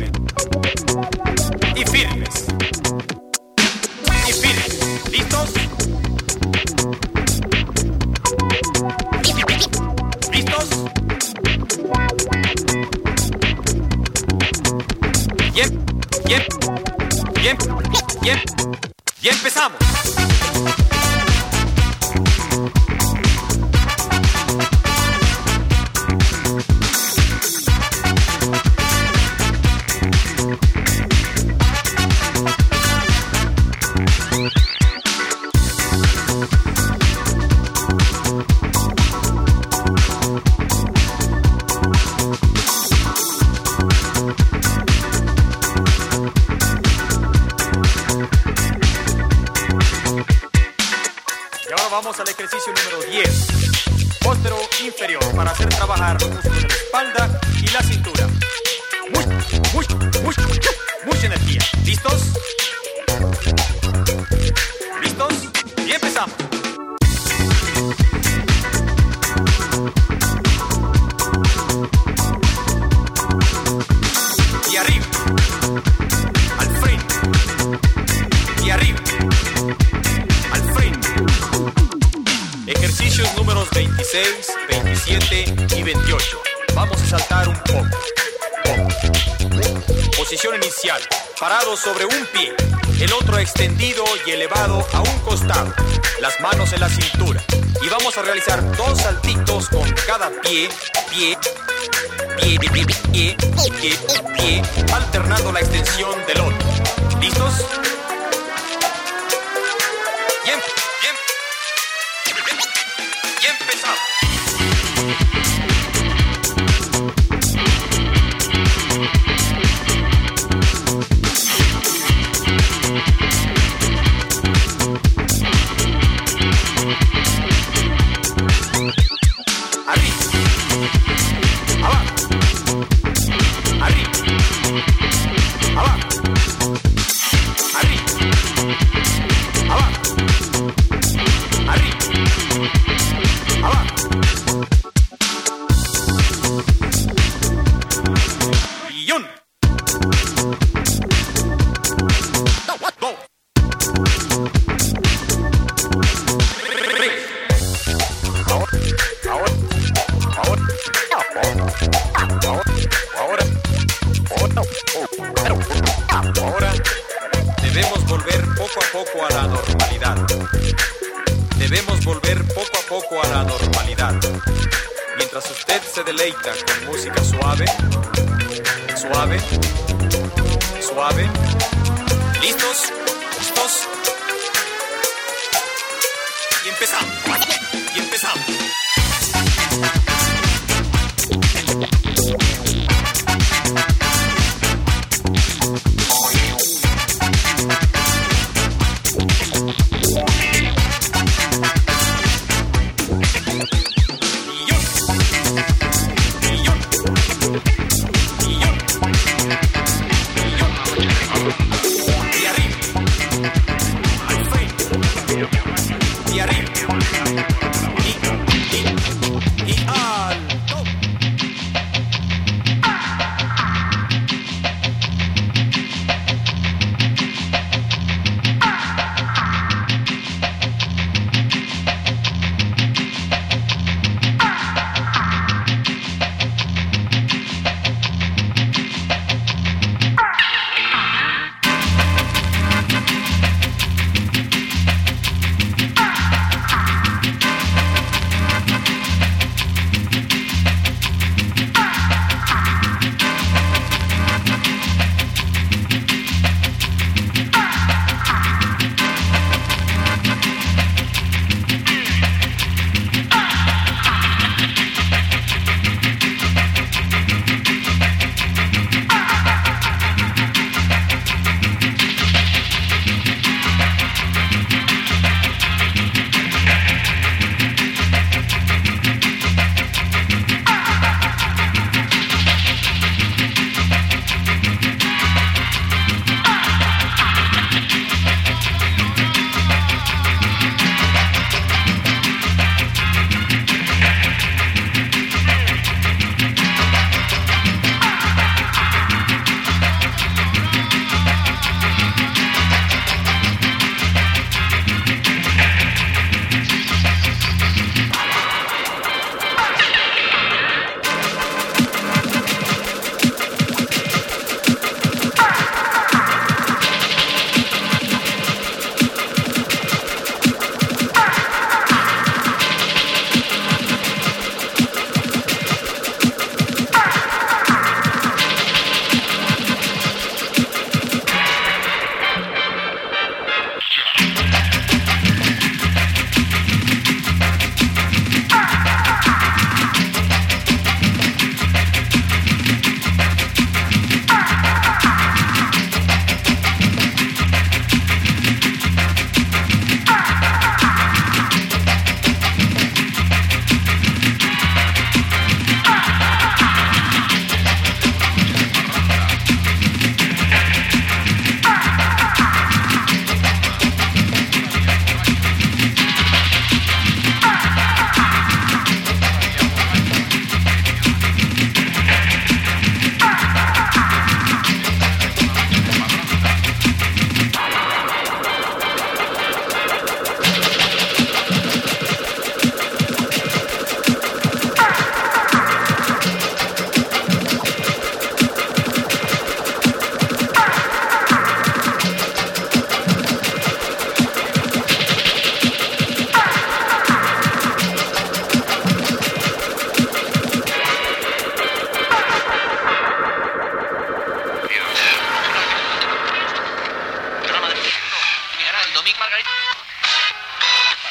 S11: 26, 27 y 28. Vamos a saltar un poco. Posición inicial. Parado sobre un pie. El otro extendido y elevado a un costado. Las manos en la cintura. Y vamos a realizar dos saltitos con cada pie, pie, pie, pie, pie, pie, pie alternando la extensión del otro. ¿Listos?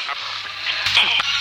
S12: どう?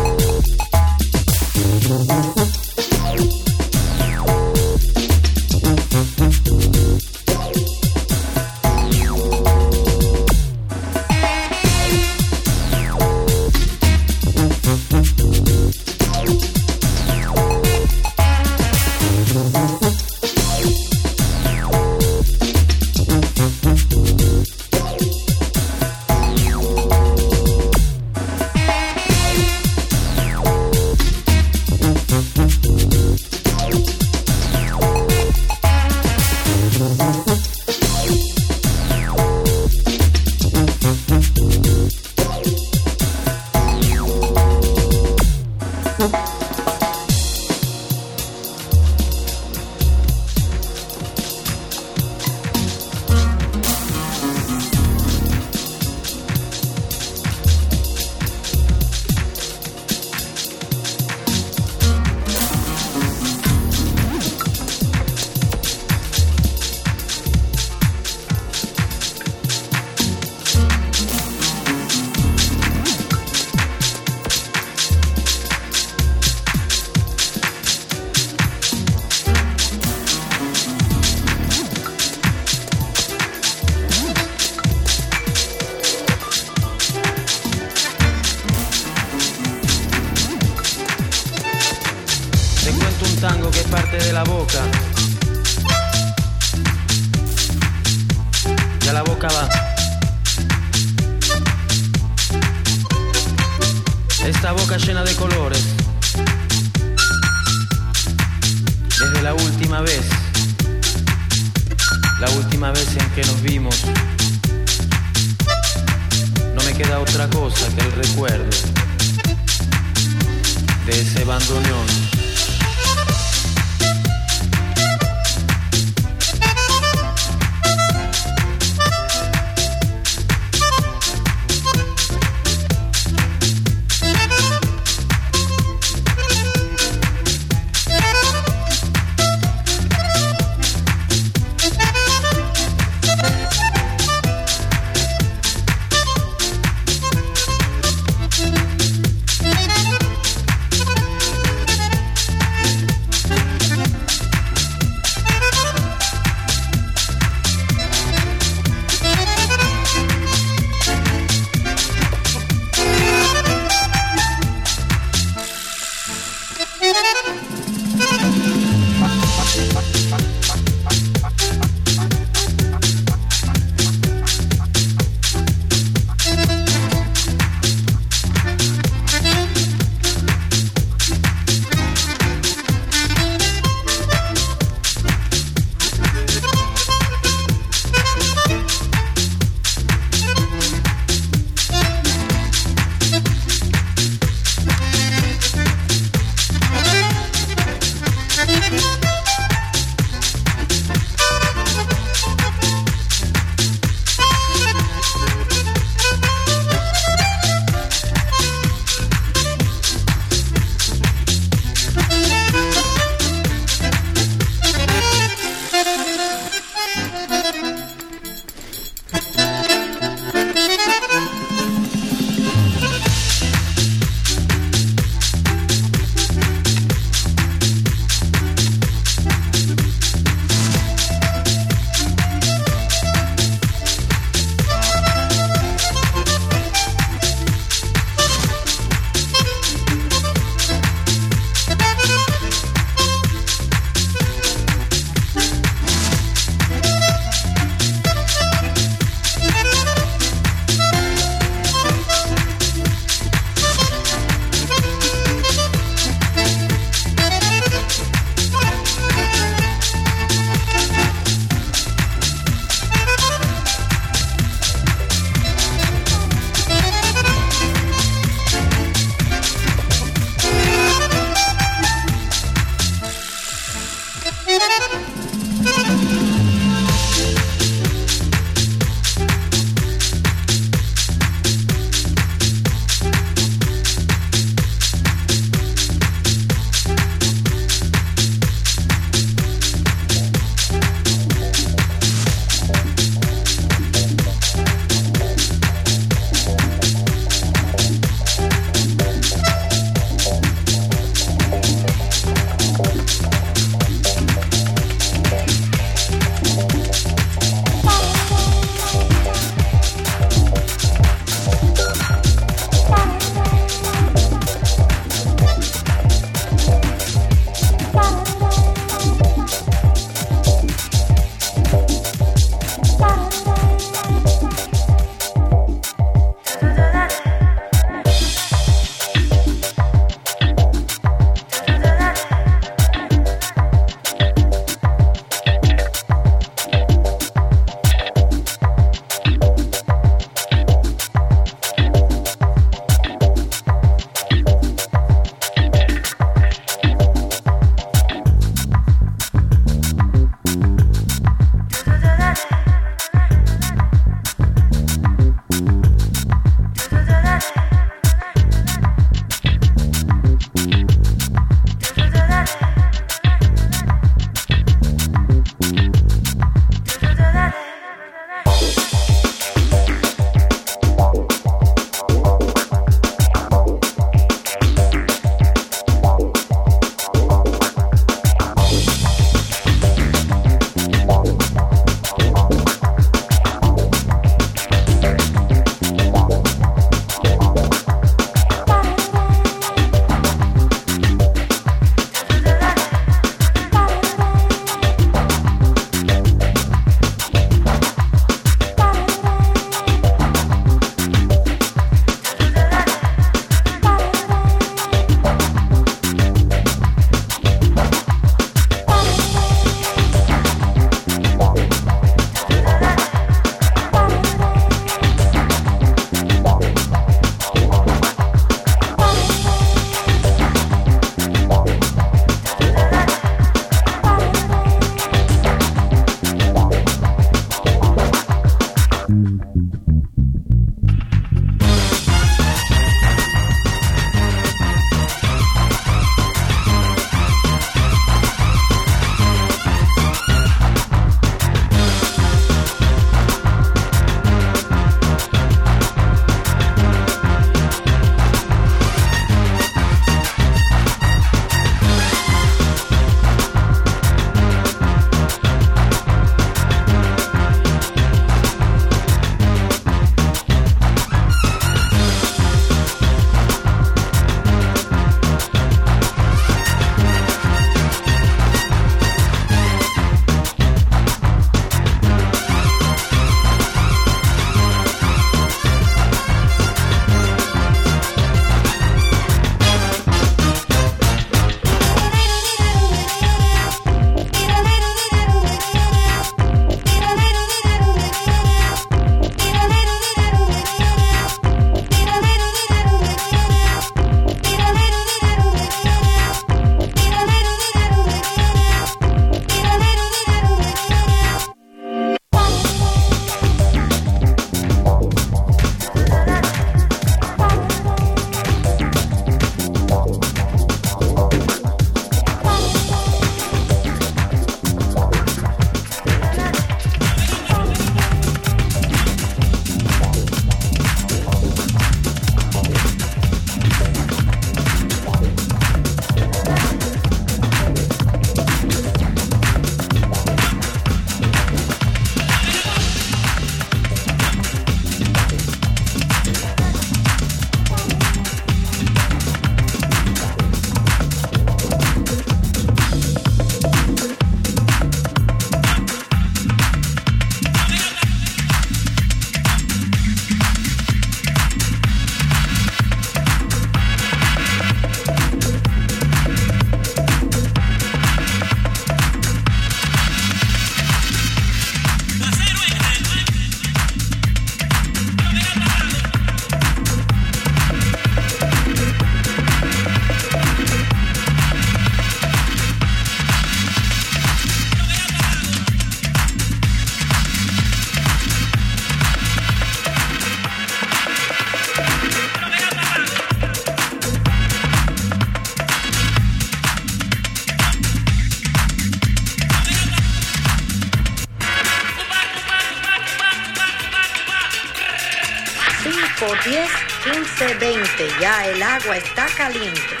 S12: Agua está caliente.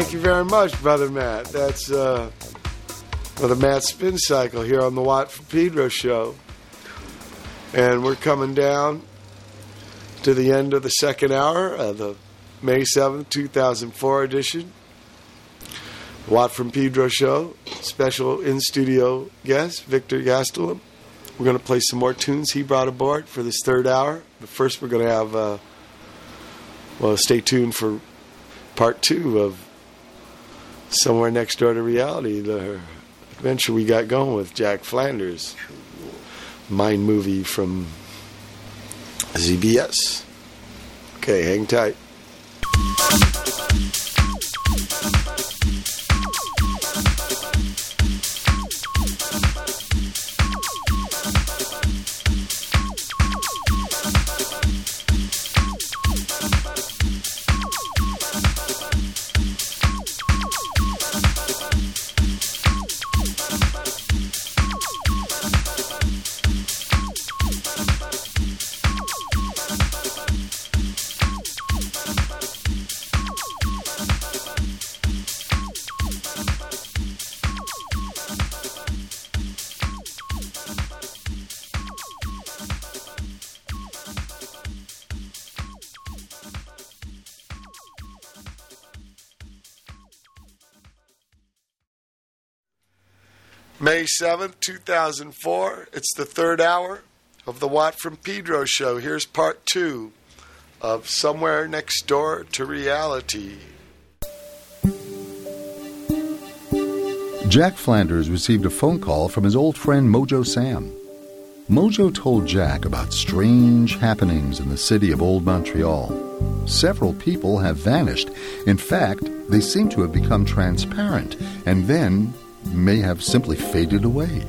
S1: Thank you very much, Brother Matt. That's uh, Brother Matt Spin Cycle here on the Watt from Pedro show. And we're coming down to the end of the second hour of the May 7th, 2004 edition. Watt from Pedro show. Special in studio guest, Victor Gastelum. We're going to play some more tunes he brought aboard for this third hour. But first, we're going to have, uh, well, stay tuned for part two of Somewhere Next Door to Reality, the adventure we got going with Jack Flanders. Mind movie from ZBS. Okay, hang tight. May 7th, 2004. It's the third hour of the Watt from Pedro show. Here's part two of Somewhere Next Door to Reality.
S13: Jack Flanders received a phone call from his old friend Mojo Sam. Mojo told Jack about strange happenings in the city of Old Montreal. Several people have vanished. In fact, they seem to have become transparent and then may have simply faded away.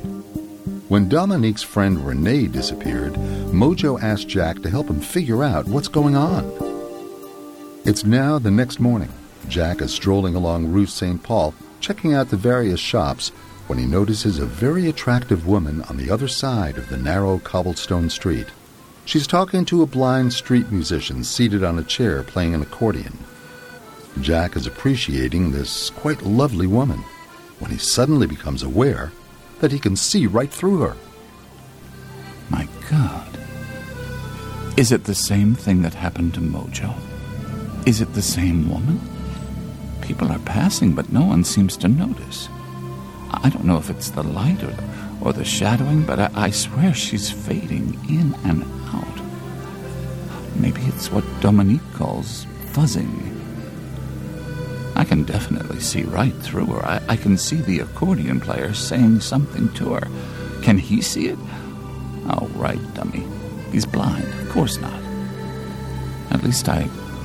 S13: When Dominique's friend Renee disappeared, Mojo asked Jack to help him figure out what's going on. It's now the next morning. Jack is strolling along Rue St. Paul, checking out the various shops, when he notices a very attractive woman on the other side of the narrow cobblestone street. She's talking to a blind street musician seated on a chair playing an accordion. Jack is appreciating this quite lovely woman when he suddenly becomes aware that he can see right through her.
S14: My God. Is it the same thing that happened to Mojo? Is it the same woman? People are passing, but no one seems to notice. I don't know if it's the light or the, or the shadowing, but I, I swear she's fading in and out. Maybe it's what Dominique calls fuzzing. I can definitely see right through her. I, I can see the accordion player saying something to her. Can he see it? Oh, right, dummy. He's blind. Of course not. At least I,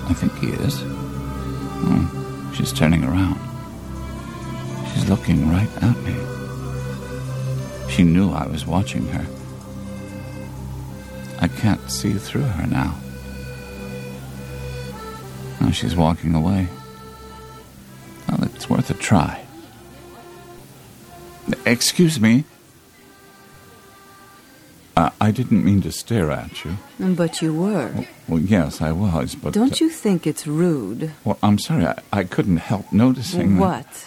S14: I think he is. Hmm. She's turning around. She's looking right at me. She knew I was watching her. I can't see through her now. Now she's walking away. Well, it's worth a try. Excuse me. Uh, I didn't mean to stare at you.
S15: But you were.
S14: Well, yes, I was, but.
S15: Don't you think it's rude?
S14: Well, I'm sorry. I, I couldn't help noticing. that-
S15: What?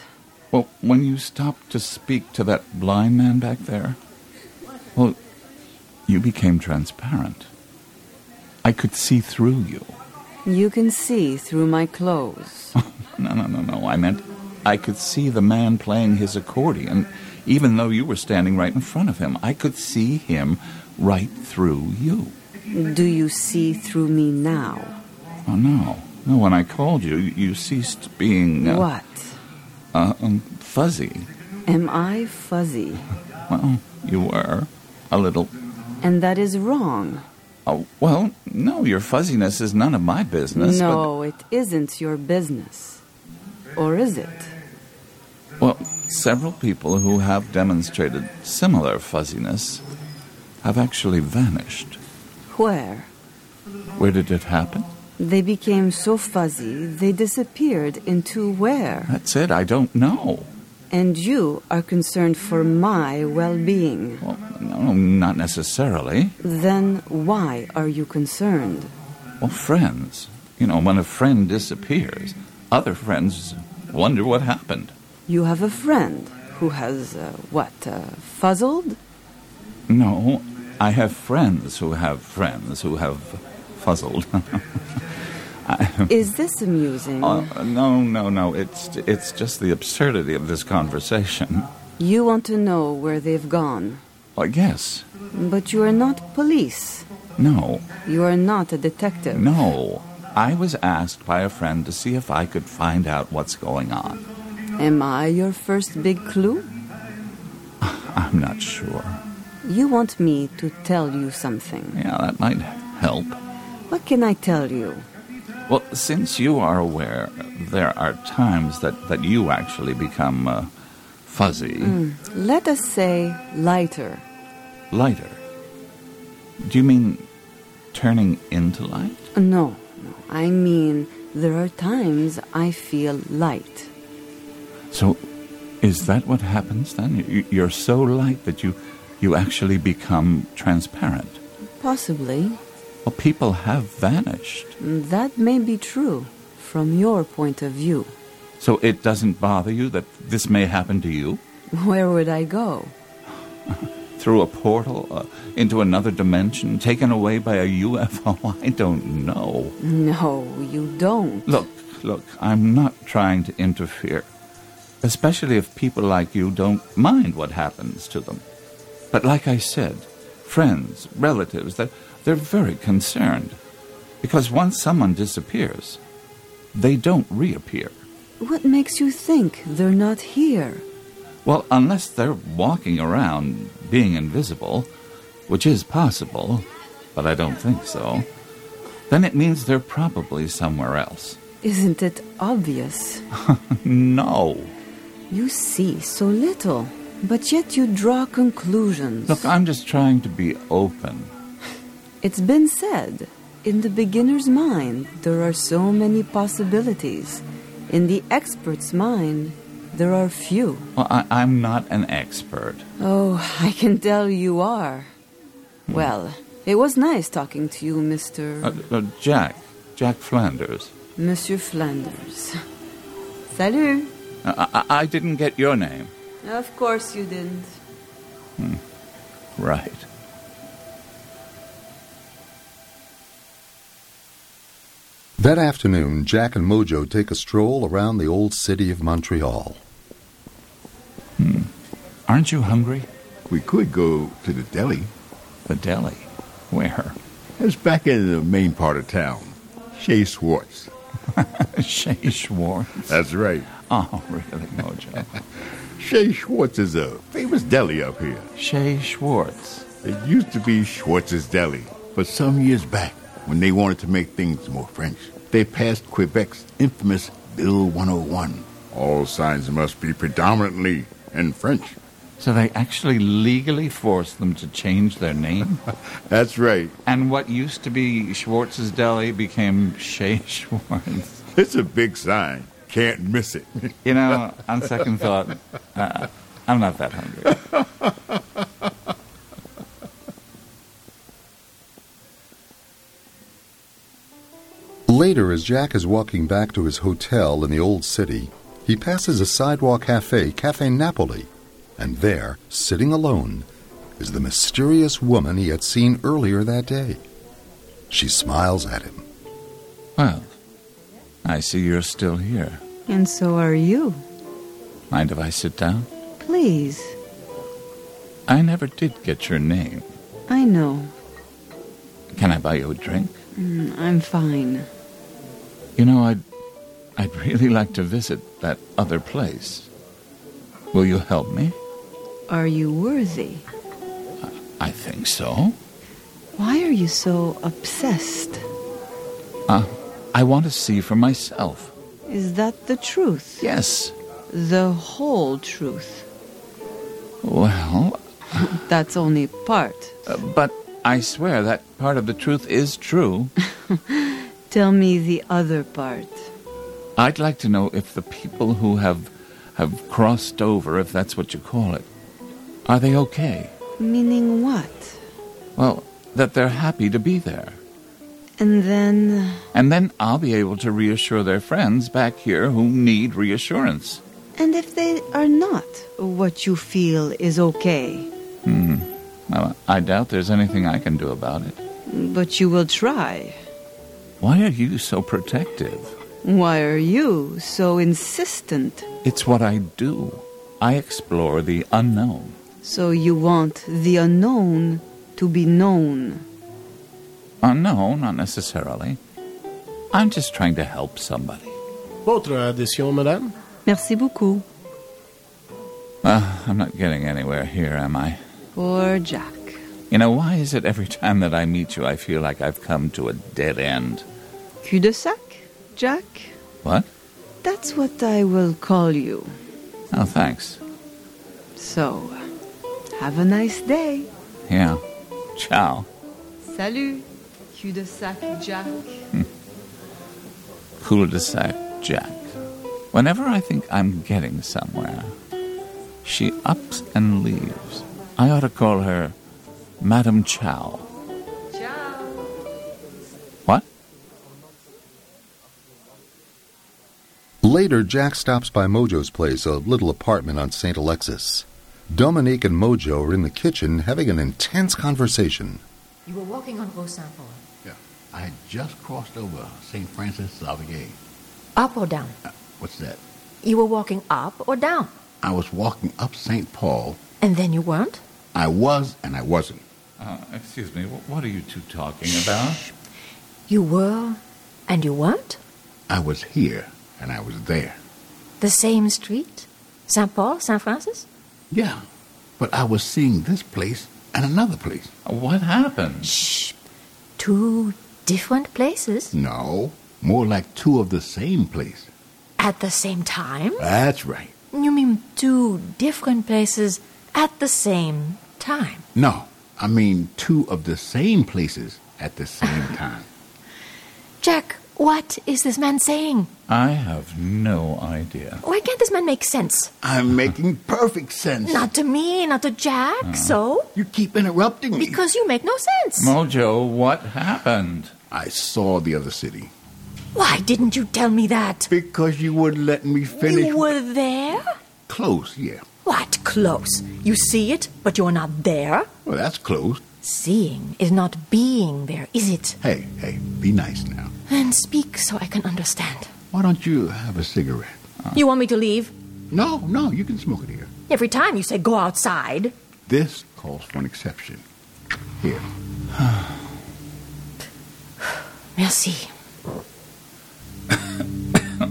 S14: Well, when you stopped to speak to that blind man back there, well, you became transparent. I could see through you.
S15: You can see through my clothes.
S14: No, no, no, no. I meant I could see the man playing his accordion, even though you were standing right in front of him. I could see him right through you.
S15: Do you see through me now?
S14: Oh, no. No, when I called you, you ceased being. Uh,
S15: What?
S14: Uh, um, fuzzy.
S15: Am I fuzzy?
S14: Well, you were. A little.
S15: And that is wrong.
S14: Oh, well, no, your fuzziness is none of my business.
S15: no, it isn't your business. Or is it?
S14: Well, several people who have demonstrated similar fuzziness have actually vanished.
S15: Where?
S14: Where did it happen?
S15: They became so fuzzy, they disappeared into where?
S14: That's it. I don't know.
S15: And you are concerned for my well being.
S14: Well, no, not necessarily.
S15: Then why are you concerned?
S14: Well, friends. You know, when a friend disappears, other friends wonder what happened.
S15: You have a friend who has, uh, what, uh, fuzzled?
S14: No, I have friends who have friends who have fuzzled. I- (laughs)
S15: Is this amusing?
S14: Uh, no, no, no. It's it's just the absurdity of this conversation.
S15: You want to know where they've gone.
S14: I guess.
S15: But you are not police.
S14: No,
S15: You are not a detective.
S14: no. I was asked by a friend to see if I could find out what's going on.
S15: Am I your first big clue? (laughs)
S14: I'm not sure.
S15: You want me to tell you something.
S14: Yeah, that might help?
S15: What can I tell you?
S14: Well, since you are aware, there are times that, that you actually become uh, fuzzy,
S15: Mm, let us say lighter.
S14: lighter. Do you mean turning into light?
S15: No, no. I mean, there are times I feel light.
S14: So, is that what happens then? You- You're so light that you, you actually become transparent.
S15: Possibly.
S14: Well, people have vanished.
S15: Mm, that may be true from your point of view.
S14: So it doesn't bother you that this may happen to you?
S15: Where would I go? (laughs)
S14: Through a portal, uh, into another dimension, taken away by a UFO? (laughs) I don't know.
S15: No, you don't.
S14: Look, look, I'm not trying to interfere. Especially if people like you don't mind what happens to them. But like I said, friends, relatives, they're, they're very concerned. Because once someone disappears, they don't reappear.
S15: What makes you think they're not here?
S14: Well, unless they're walking around being invisible, which is possible, but I don't think so, then it means they're probably somewhere else.
S15: Isn't it obvious? (laughs)
S14: no.
S15: You see so little, but yet you draw conclusions.
S14: Look, I'm just trying to be open.
S15: It's been said, in the beginner's mind, there are so many possibilities. In the expert's mind, there are few.
S14: Well, I, I'm not an expert.
S15: Oh, I can tell you are. Well, it was nice talking to you, Mr.
S14: Uh, uh, Jack. Jack Flanders.
S15: Monsieur Flanders. Salut!
S14: I, I, I didn't get your name.
S15: Of course you didn't.
S14: Hmm. Right.
S13: That afternoon, Jack and Mojo take a stroll around the old city of Montreal.
S14: Hmm. Aren't you hungry?
S16: We could go to the deli.
S14: The deli? Where?
S16: It's back in the main part of town. Chez Schwartz. (laughs)
S14: Chez Schwartz?
S16: That's right.
S14: Oh, really, Mojo? (laughs)
S16: Chez Schwartz is a famous deli up here.
S14: Chez Schwartz.
S16: It used to be Schwartz's Deli, but some years back, when they wanted to make things more French, they passed Quebec's infamous Bill 101. All signs must be predominantly in French.
S14: So they actually legally forced them to change their name? (laughs)
S16: That's right.
S14: And what used to be Schwartz's Deli became Chez (laughs) Schwartz.
S16: It's a big sign. Can't miss it. (laughs)
S14: You know, on second thought, uh, I'm not that hungry.
S13: Later, as Jack is walking back to his hotel in the old city, he passes a sidewalk cafe, Cafe Napoli, and there, sitting alone, is the mysterious woman he had seen earlier that day. She smiles at him.
S14: Well, I see you're still here.
S15: And so are you.
S14: Mind if I sit down?
S15: Please.
S14: I never did get your name.
S15: I know.
S14: Can I buy you a drink?
S15: Mm, I'm fine.
S14: You know, I'd, I'd really like to visit that other place. Will you help me?
S15: Are you worthy?
S14: I think so.
S15: Why are you so obsessed?
S14: Uh, I want to see for myself.
S15: Is that the truth?
S14: Yes.
S15: The whole truth.
S14: Well, (laughs)
S15: That's only part.
S14: uh, but I swear that part of the truth is true. (laughs)
S15: Tell me the other part.
S14: I'd like to know if the people who have have crossed over, if that's what you call it, are they okay?
S15: Meaning what?
S14: Well, that they're happy to be there.
S15: And then.
S14: And then I'll be able to reassure their friends back here who need reassurance.
S15: And if they are not what you feel is okay?
S14: Hmm. Well, I doubt there's anything I can do about it.
S15: But you will try.
S14: Why are you so protective?
S15: Why are you so insistent?
S14: It's what I do. I explore the unknown.
S15: So you want the unknown to be known.
S14: Unknown, not necessarily. I'm just trying to help somebody.
S17: Votre adhésion, madame?
S15: Merci beaucoup.
S14: Uh, I'm not getting anywhere here, am I?
S15: Poor Jack.
S14: You know, why is it every time that I meet you, I feel like I've come to a dead end?
S15: Cul-de-sac, Jack?
S14: What?
S15: That's what I will call you.
S14: Oh, thanks.
S15: So, have a nice day.
S14: Yeah. Ciao.
S15: Salut, cul-de-sac Jack. Hmm.
S14: Cul-de-sac Jack. Whenever I think I'm getting somewhere, she ups and leaves. I ought to call her Madam Chow.
S13: Later, Jack stops by Mojo's place, a little apartment on St. Alexis. Dominique and Mojo are in the kitchen having an intense conversation.
S18: You were walking on Rue Saint Paul.
S16: Yeah. I had just crossed over St. Francis Xavier.
S18: Up or down?
S16: What's that?
S18: You were walking up or down?
S16: I was walking up St. Paul.
S18: And then you weren't?
S16: I was and I wasn't.
S14: Uh, excuse me, what are you two talking about?
S18: You were and you weren't?
S16: I was here and I was there.
S18: The same street? Saint Paul, Saint Francis?
S16: Yeah. But I was seeing this place and another place.
S14: What happened?
S18: Shh. Two different places?
S16: No. More like two of the same place.
S18: At the same time?
S16: That's right.
S18: You mean two different places at the same time?
S16: No. I mean two of the same places at the same (sighs) time.
S18: Jack, what is this man saying?
S14: I have no idea.
S18: Why can't this man make sense?
S16: I'm making perfect sense.
S18: Not to me, not to Jack,
S14: Uh.
S18: so?
S16: You keep interrupting me.
S18: Because you make no sense.
S14: Mojo, what happened?
S16: I saw the other city.
S18: Why didn't you tell me that?
S16: Because you wouldn't let me finish.
S18: You were there?
S16: Close, yeah.
S18: What close? You see it, but you're not there?
S16: Well, that's close.
S18: Seeing is not being there, is it?
S16: Hey, hey, be nice now.
S18: And speak so I can understand.
S16: Why don't you have a cigarette?
S18: You want me to leave?
S16: No, no, you can smoke it here.
S18: Every time you say go outside.
S16: This calls for an exception. Here. (sighs)
S18: Merci. (coughs)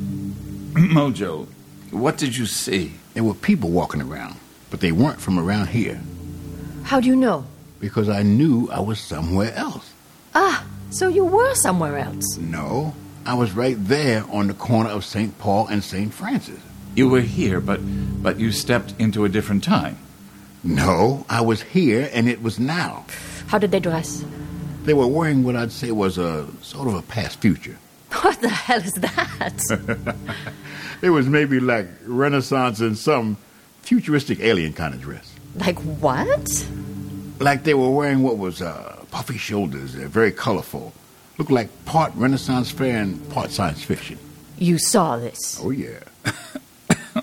S14: Mojo, what did you see?
S16: There were people walking around, but they weren't from around here
S18: How do you know?
S16: because I knew I was somewhere else.
S18: Ah, so you were somewhere else.
S16: No, I was right there on the corner of St. Paul and St. Francis.
S14: You were here, but but you stepped into a different time.
S16: No, I was here and it was now.
S18: How did they dress?
S16: They were wearing what I'd say was a sort of a past future. (laughs)
S18: What the hell is that? (laughs)
S16: It was maybe like Renaissance and some futuristic alien kind of dress.
S18: like what?
S16: Like they were wearing what was uh, puffy shoulders. They're very colorful. Look like part Renaissance fair and part science fiction.
S18: You saw this.
S16: Oh, yeah. (laughs)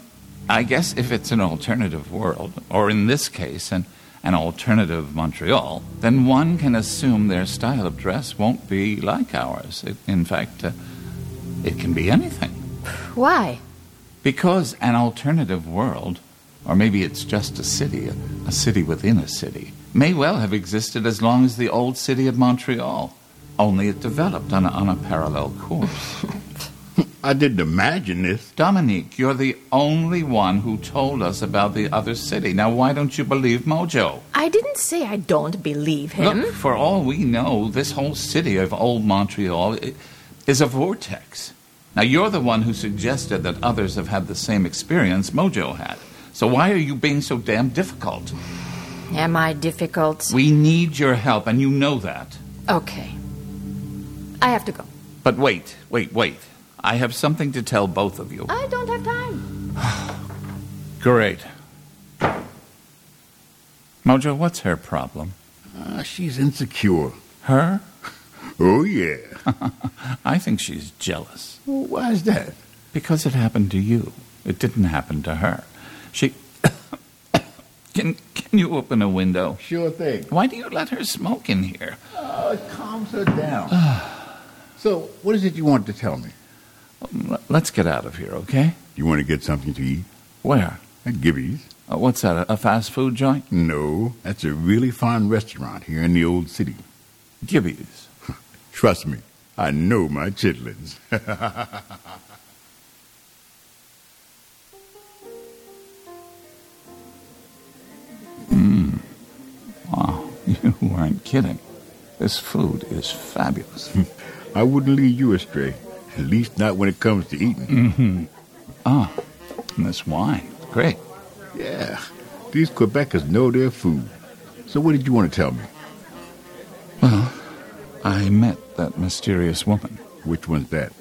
S14: I guess if it's an alternative world, or in this case, an, an alternative Montreal, then one can assume their style of dress won't be like ours. It, in fact, uh, it can be anything.
S18: Why?
S14: Because an alternative world, or maybe it's just a city, a, a city within a city, may well have existed as long as the old city of Montreal, only it developed on a, on a parallel course. (laughs)
S16: I didn't imagine this.
S14: Dominique, you're the only one who told us about the other city. Now, why don't you believe Mojo?
S18: I didn't say I don't believe him.
S14: Look, for all we know, this whole city of old Montreal is a vortex. Now, you're the one who suggested that others have had the same experience Mojo had. So why are you being so damn difficult?
S18: Am I difficult?
S14: We need your help, and you know that.
S18: Okay. I have to go.
S14: But wait, wait, wait. I have something to tell both of you.
S18: I don't have time. (sighs)
S14: Great. Mojo, what's her problem?
S16: Uh, she's insecure.
S14: Her? (laughs)
S16: Oh, yeah. (laughs)
S14: I think she's jealous.
S16: Well, why is that?
S14: Because it happened to you. It didn't happen to her. She. Can, can you open a window?
S16: Sure thing.
S14: Why do you let her smoke in here?
S16: Oh, it calms her down. so, what is it you want to tell me?
S14: Let's get out of here, okay?
S16: You want to get something to eat?
S14: Where?
S16: At Gibby's.
S14: Uh, what's that, a, a fast food joint?
S16: No, that's a really fine restaurant here in the old city.
S14: Gibby's. (laughs)
S16: Trust me, I know my chitlins. (laughs)
S14: Mm. Wow. (laughs) You aren't kidding. This food is fabulous.
S16: I wouldn't lead you astray. At least not when it comes to eating.
S14: Mm-hmm. Ah, and this wine. Great.
S16: Yeah, these Quebecers know their food. So what did you want to tell me?
S14: Well, I met that mysterious woman.
S16: Which one's that?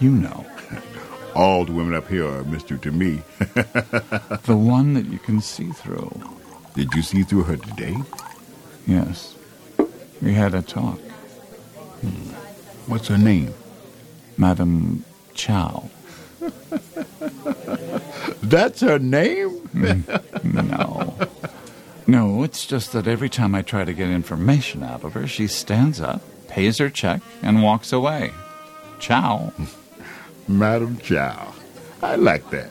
S14: You know. (laughs)
S16: All the women up here are a mystery to me. (laughs)
S14: the one that you can see through.
S16: Did you see through her today?
S14: Yes. We had a talk.
S16: Hmm. What's her name?
S14: Madame Chow. (laughs)
S16: That's her name?
S14: Mm, no. No, it's just that every time I try to get information out of her, she stands up, pays her check, and walks away. Chow. (laughs)
S16: Madam Chow. I like that.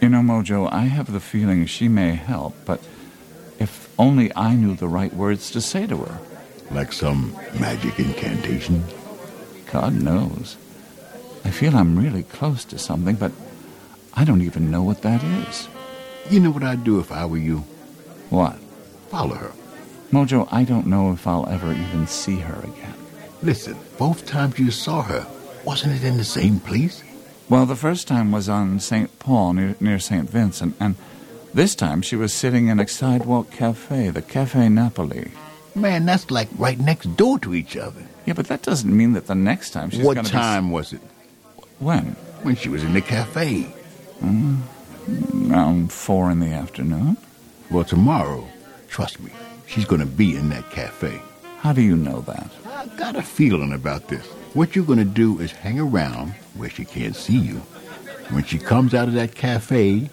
S14: You know, Mojo, I have the feeling she may help, but if only I knew the right words to say to her.
S16: Like some magic incantation?
S14: God knows. I feel I'm really close to something, but I don't even know what that is.
S16: You know what I'd do if I were you?
S14: What?
S16: Follow her.
S14: Mojo, I don't know if I'll ever even see her again.
S16: Listen, both times you saw her, wasn't it in the same place?
S14: Well, the first time was on St. Paul near, near St. Vincent, and this time she was sitting in a sidewalk cafe, the Cafe Napoli.
S16: Man, that's like right next door to each other.
S14: Yeah, but that doesn't mean that the next time she's
S16: What
S14: gonna What
S16: time was it?
S14: When?
S16: When she was in the cafe.
S14: Mm, around four in the afternoon.
S16: Well, tomorrow, trust me, she's going to be in that cafe.
S14: How do you know that?
S16: I got a feeling about this. What you're going to do is hang around where she can't see you. When she comes out of that cafe,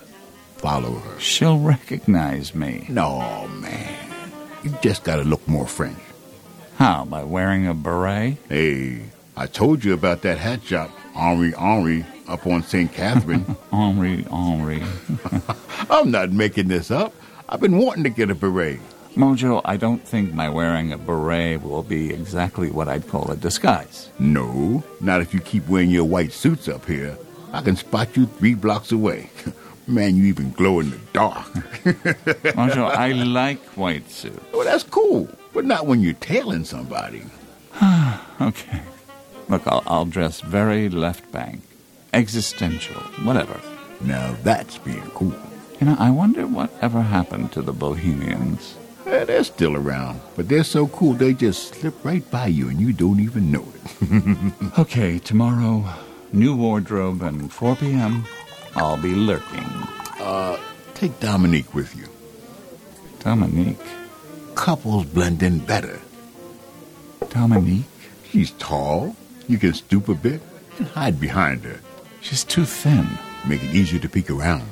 S16: follow her.
S14: She'll recognize me.
S16: No, man. You just got to look more French.
S14: How? By wearing a beret?
S16: Hey, I told you about that hat shop, Henri Henri, up on St. Catherine. (laughs)
S14: Henri Henri. (laughs)
S16: I'm not making this up. I've been wanting to get a beret.
S14: Mojo, I don't think my wearing a beret will be exactly what I'd call a disguise.
S16: No, not if you keep wearing your white suits up here. I can spot you three blocks away. (laughs) Man, you even glow in the dark. (laughs)
S14: I like white suits.
S16: Well, that's cool, but not when you're tailing somebody. (sighs)
S14: okay. Look, I'll, I'll dress very left bank, existential, whatever.
S16: Now that's being cool.
S14: You know, I wonder what ever happened to the Bohemians.
S16: Eh, they're still around, but they're so cool they just slip right by you and you don't even know it. (laughs)
S14: okay, tomorrow, new wardrobe and 4 p.m. I'll be lurking.
S16: Uh, take Dominique with you.
S14: Dominique?
S16: Couples blend in better.
S14: Dominique?
S16: She's tall. You can stoop a bit and hide behind her.
S14: She's too thin.
S16: Make it easier to peek around.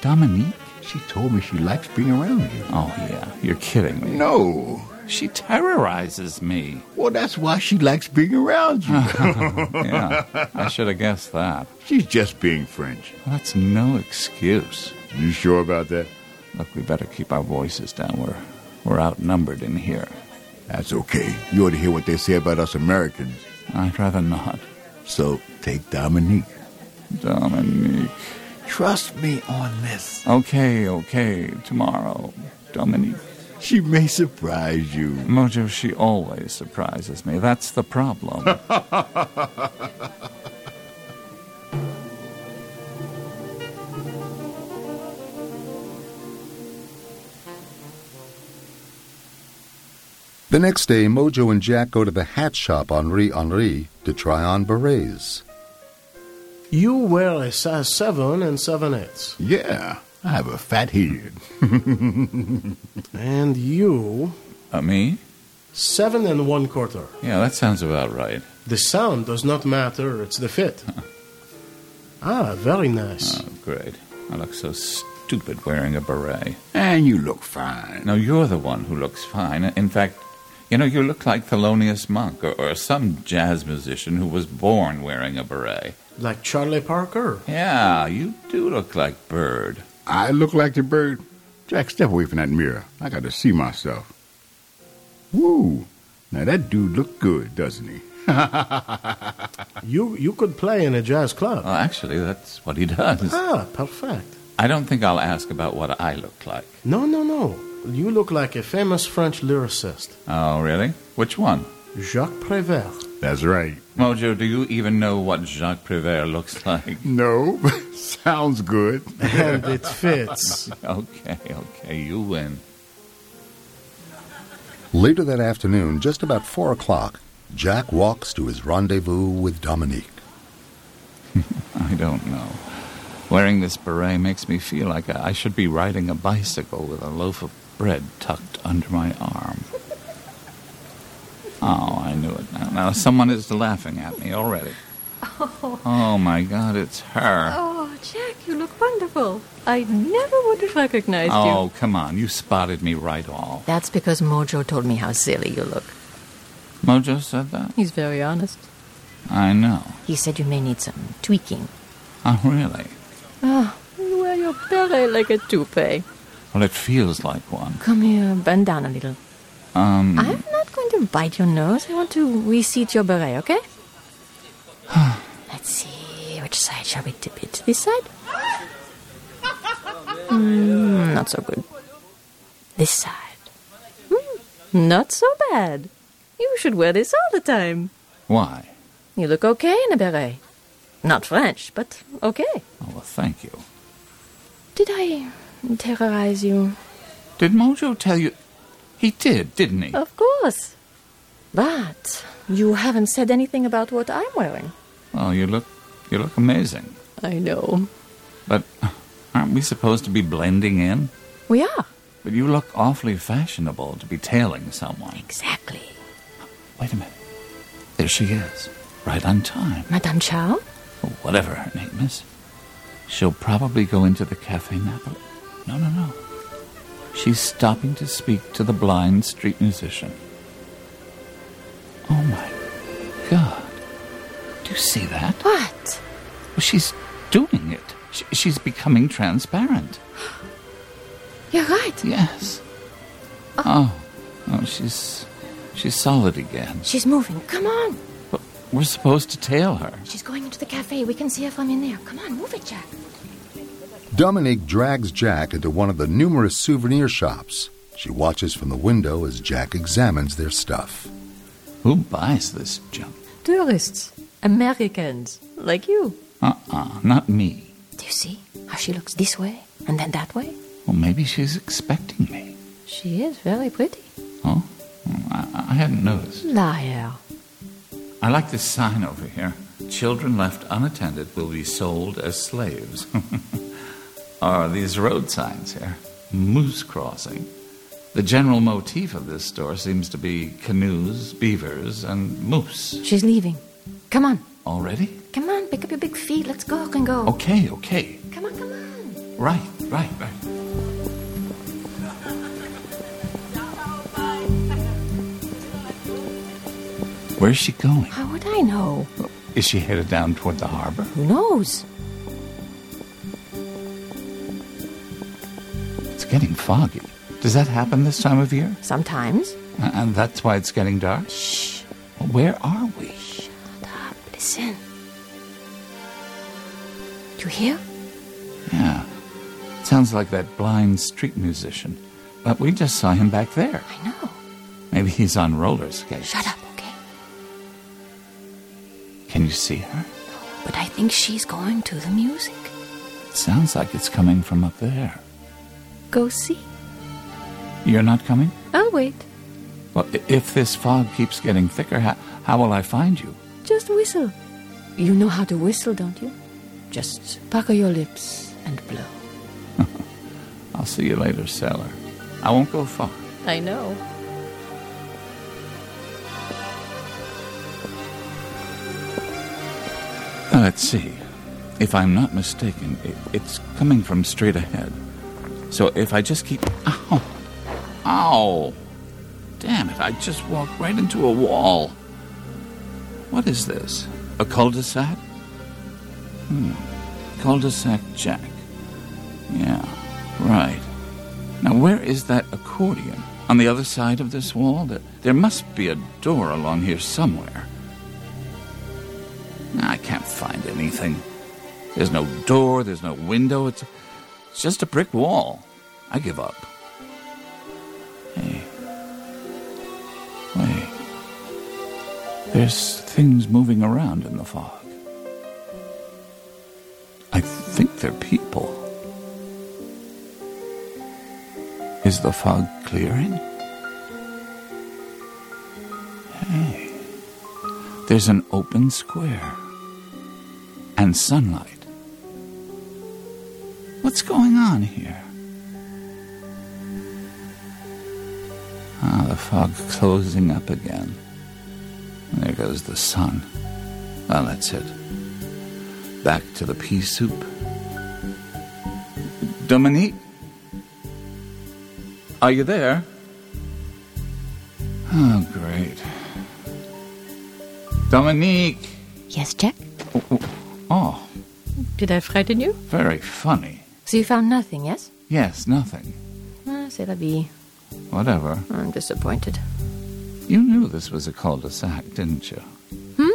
S14: Dominique?
S16: She told me she likes being around you.
S14: Oh, yeah. You're kidding me.
S16: No.
S14: She terrorizes me.
S16: Well, that's why she likes being around you. (laughs)
S14: yeah, I should have guessed that.
S16: She's just being French.
S14: That's no excuse.
S16: You sure about that?
S14: Look, we better keep our voices down. We're, we're outnumbered in here.
S16: That's okay. You ought to hear what they say about us Americans.
S14: I'd rather not.
S16: So take Dominique.
S14: Dominique.
S16: Trust me on this.
S14: Okay, okay. Tomorrow, Dominique.
S16: She may surprise you.
S14: Mojo, she always surprises me. That's the problem. (laughs)
S13: The next day, Mojo and Jack go to the hat shop Henri Henri to try on berets.
S17: You wear a size 7 and 7 eighths.
S16: Yeah, I have a fat head. (laughs)
S17: and you.
S14: Uh, me?
S17: Seven and one quarter.
S14: Yeah, that sounds about right.
S17: The sound does not matter, it's the fit. (laughs) ah, very nice.
S14: Oh, great. I look so stupid wearing a beret.
S16: And you look fine.
S14: No, you're the one who looks fine. In fact, you know, you look like Thelonious Monk or, or some jazz musician who was born wearing a beret.
S17: Like Charlie Parker.
S14: Yeah, you do look like Bird.
S16: I look like the bird? Jack, step away from that mirror. I got to see myself. Woo! Now that dude look good, doesn't he? (laughs)
S17: you you could play in a jazz club.
S14: Well, actually, that's what he does.
S17: Ah, perfect.
S14: I don't think I'll ask about what I look like.
S17: No, no, no. You look like a famous French lyricist,
S14: Oh, really? Which one?
S17: Jacques Prévert.
S16: That's right.
S14: Mojo, do you even know what Jacques Prévert looks like?
S16: No, (laughs) sounds good.
S17: And it fits. (laughs)
S14: okay, okay, you win.
S13: Later that afternoon, just about four o'clock, Jack walks to his rendezvous with Dominique. (laughs)
S14: I don't know. Wearing this beret makes me feel like I should be riding a bicycle with a loaf of bread tucked under my arm. Oh, I knew it now. Now someone is laughing at me already.
S18: Oh,
S14: Oh my god, it's her.
S18: oh, Jack, you look wonderful. I never would have recognized
S14: Oh,
S18: you.
S14: Oh, come on. You spotted me right off.
S18: That's because Mojo told me how silly you look.
S14: Mojo said that?
S18: He's very honest.
S14: I know.
S18: He said you may need some tweaking.
S14: Oh, really?
S18: Oh, you wear your beret like a toupee.
S14: Well, it feels like one.
S18: Come here, bend down a little.
S14: Um,
S18: I'm not going to bite your nose. I want to reseat your beret, okay? (sighs) Let's see. Which side shall we tip it? This side? Mm, not so good. This side? Hmm, not so bad. You should wear this all the time.
S14: why?
S18: You look okay in a beret. Not French, but okay.
S14: Oh, well, thank you.
S18: Did I terrorize you?
S14: Did Mojo tell you? He did, didn't he?
S18: Of course. But you haven't said anything about what I'm wearing.
S14: Oh, you look, you look amazing.
S18: I know.
S14: But aren't we supposed to be blending in?
S18: We are.
S14: But you look awfully fashionable to be tailing someone.
S18: Exactly.
S14: Wait a minute. There she is, right on time.
S18: Madame Chow?
S14: Whatever her name is. She'll probably go into the Cafe Napoli. No, no, no. She's stopping to speak to the blind street musician. Oh my God. Do you see that?
S18: What?
S14: Well, she's doing it. She, she's becoming transparent.
S18: You're right.
S14: Yes. Oh, oh, oh she's she's solid again.
S18: She's moving. Come on.
S14: But we're supposed to tail her.
S18: She's going into the cafe. We can see her from in there. Come on, move it, Jack.
S13: Dominique drags Jack into one of the numerous souvenir shops. She watches from the window as Jack examines their stuff.
S14: Who buys this junk?
S18: Tourists. Americans. Like you.
S14: Uh-uh, not me.
S18: Do you see how she looks this way and then that way?
S14: Well, maybe she's expecting me.
S18: She is very pretty.
S14: Oh, I, I hadn't noticed.
S18: Liar.
S14: I like this sign over here. Children left unattended will be sold as slaves. (laughs) or these road signs here. Moose crossing. The general motif of this store seems to be canoes, beavers, and moose.
S18: She's leaving. Come on.
S14: Already?
S18: Come on, pick up your big feet. Let's go and go.
S14: Okay, okay.
S18: Come on, come on.
S14: Right, right, right. Where's she going?
S18: How would I know?
S14: Is she headed down toward the harbor?
S18: Who knows?
S14: Getting foggy. Does that happen this time of year?
S18: Sometimes.
S14: And that's why it's getting dark?
S18: Shh.
S14: Where are we? Shut up.
S18: Listen. You hear?
S14: Yeah. Sounds like that blind street musician. But we just saw him back there.
S18: I know.
S14: Maybe he's on roller skates.
S18: Shut up, okay?
S14: Can you see her?
S18: No, But I think she's going to the music.
S14: It sounds like it's coming from up there.
S18: Go see.
S14: You're not coming?
S18: I'll wait.
S14: Well, if this fog keeps getting thicker, how, how will I find you?
S18: Just whistle. You know how to whistle, don't you? Just pucker your lips and blow. (laughs)
S14: I'll see you later, sailor. I won't go far.
S18: I know.
S14: Let's see. If I'm not mistaken, it, it's coming from straight ahead. So if I just keep. Ow! Ow! Damn it, I just walked right into a wall. What is this? A cul de sac? Hmm. Cul de sac Jack. Yeah, right. Now, where is that accordion? On the other side of this wall? There, there must be a door along here somewhere. I can't find anything. There's no door, there's no window. It's It's just a brick wall. I give up. Hey. Wait. There's things moving around in the fog. I think they're people. Is the fog clearing? Hey. There's an open square. And sunlight. What's going on here? Ah, the fog closing up again. There goes the sun. Well, that's it. Back to the pea soup. Dominique? Are you there? Oh, great. Dominique!
S18: Yes, Jack?
S14: Oh,
S18: Did I frighten you?
S14: very funny.
S18: So you found nothing, yes?
S14: Yes, nothing.
S18: Ah, c'est la vie.
S14: Whatever.
S18: I'm disappointed.
S14: You knew this was a cul-de-sac, didn't you?
S18: Hmm?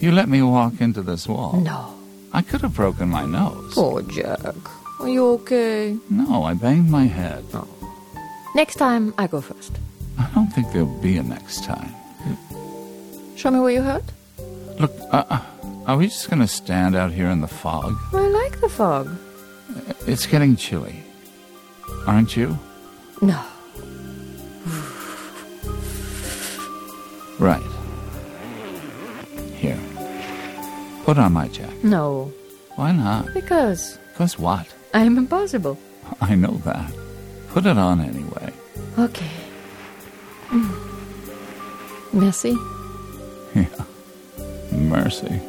S14: You let me walk into this wall.
S18: No.
S14: I could have broken my nose.
S18: Poor Jack. Are you okay?
S14: No, I banged my head. Oh.
S18: Next time, I go first.
S14: I don't think there'll be a next time.
S18: Show me where you hurt.
S14: Look, uh, uh, are we just going to stand out here in the fog?
S18: I like the fog.
S14: It's getting chilly. Aren't you?
S18: No.
S14: Right. Here. Put on my jacket.
S18: No.
S14: Why not?
S18: Because
S14: Because what?
S18: I'm impossible.
S14: I know that. Put it on anyway.
S18: Okay. Mm. Merci. (laughs)
S14: Yeah. Mercy.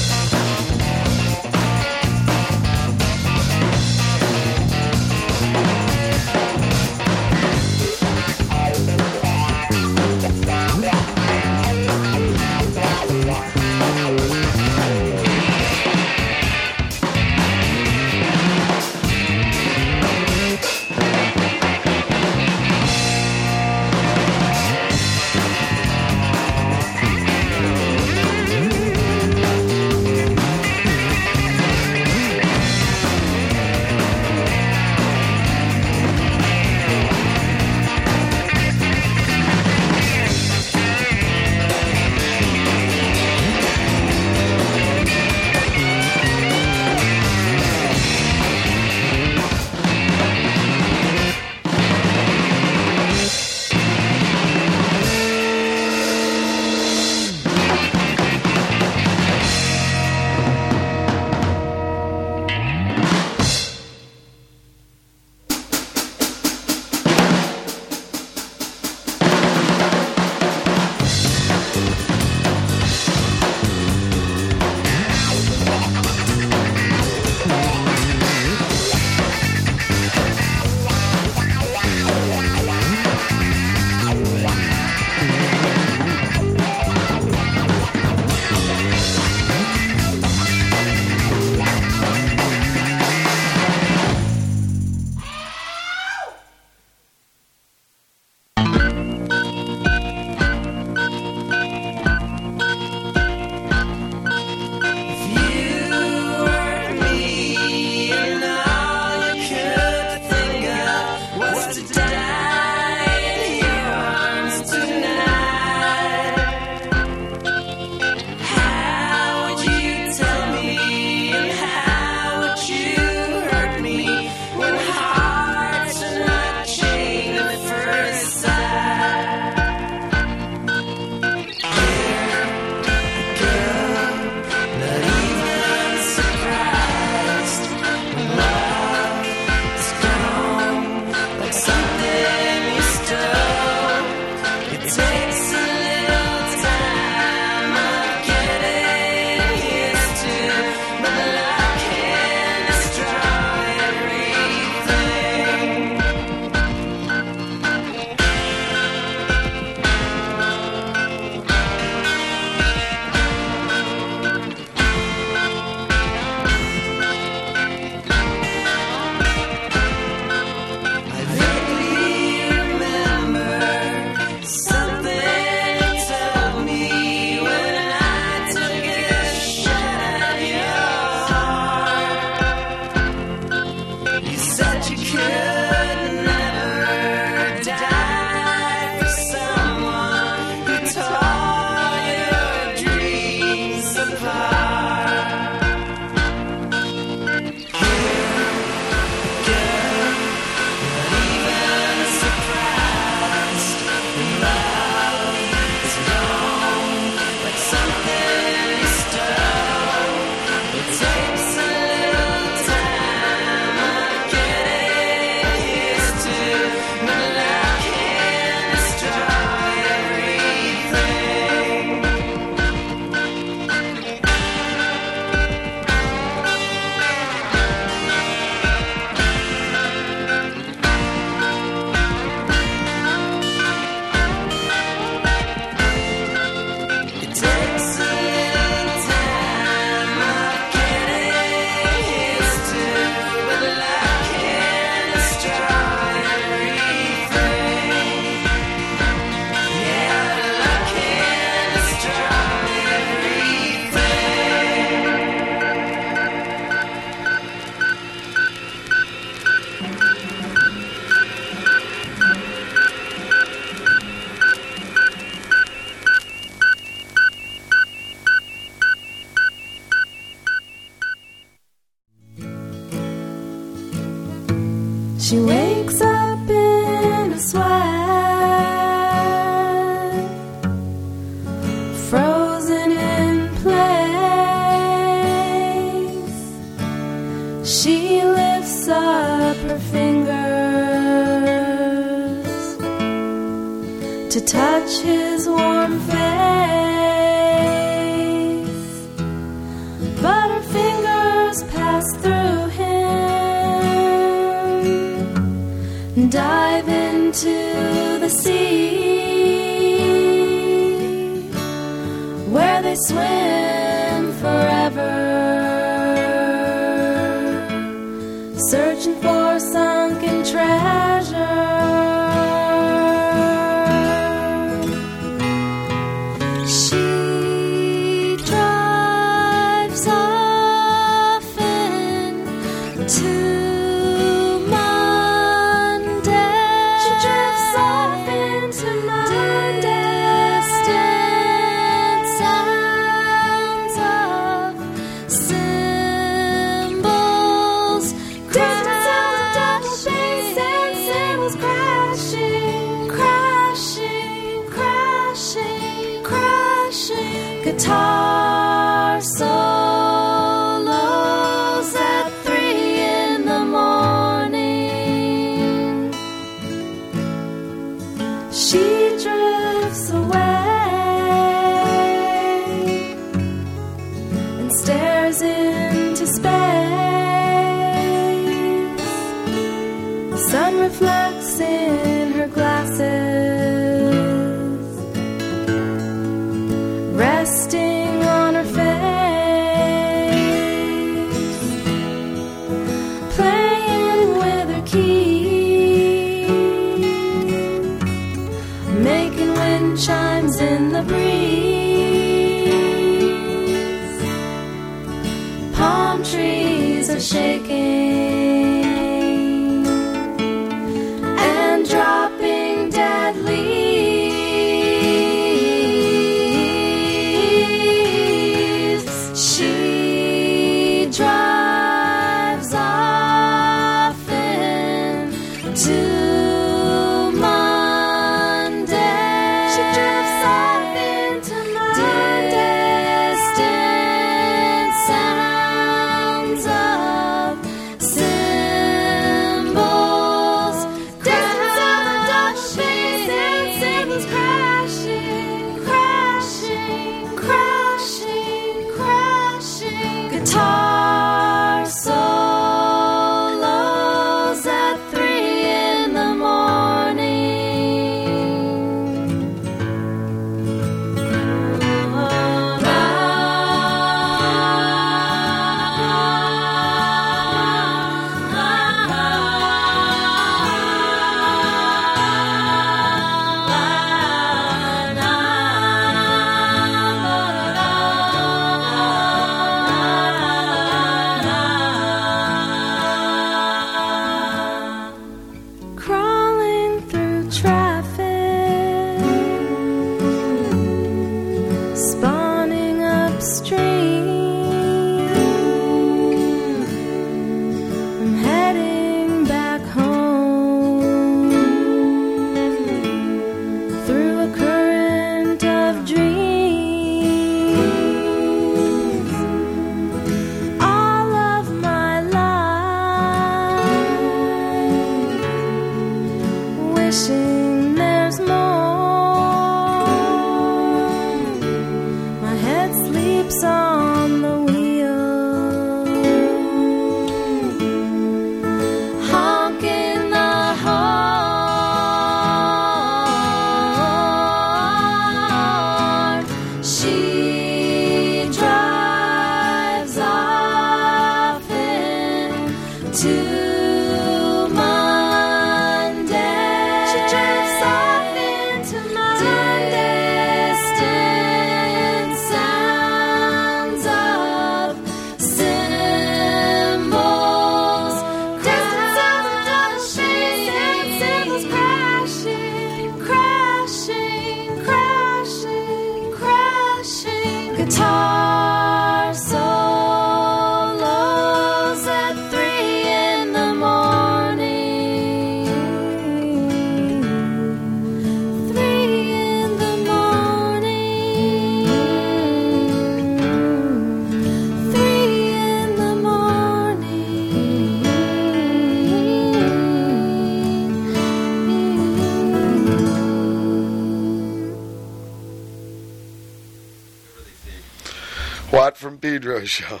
S1: Pedro show.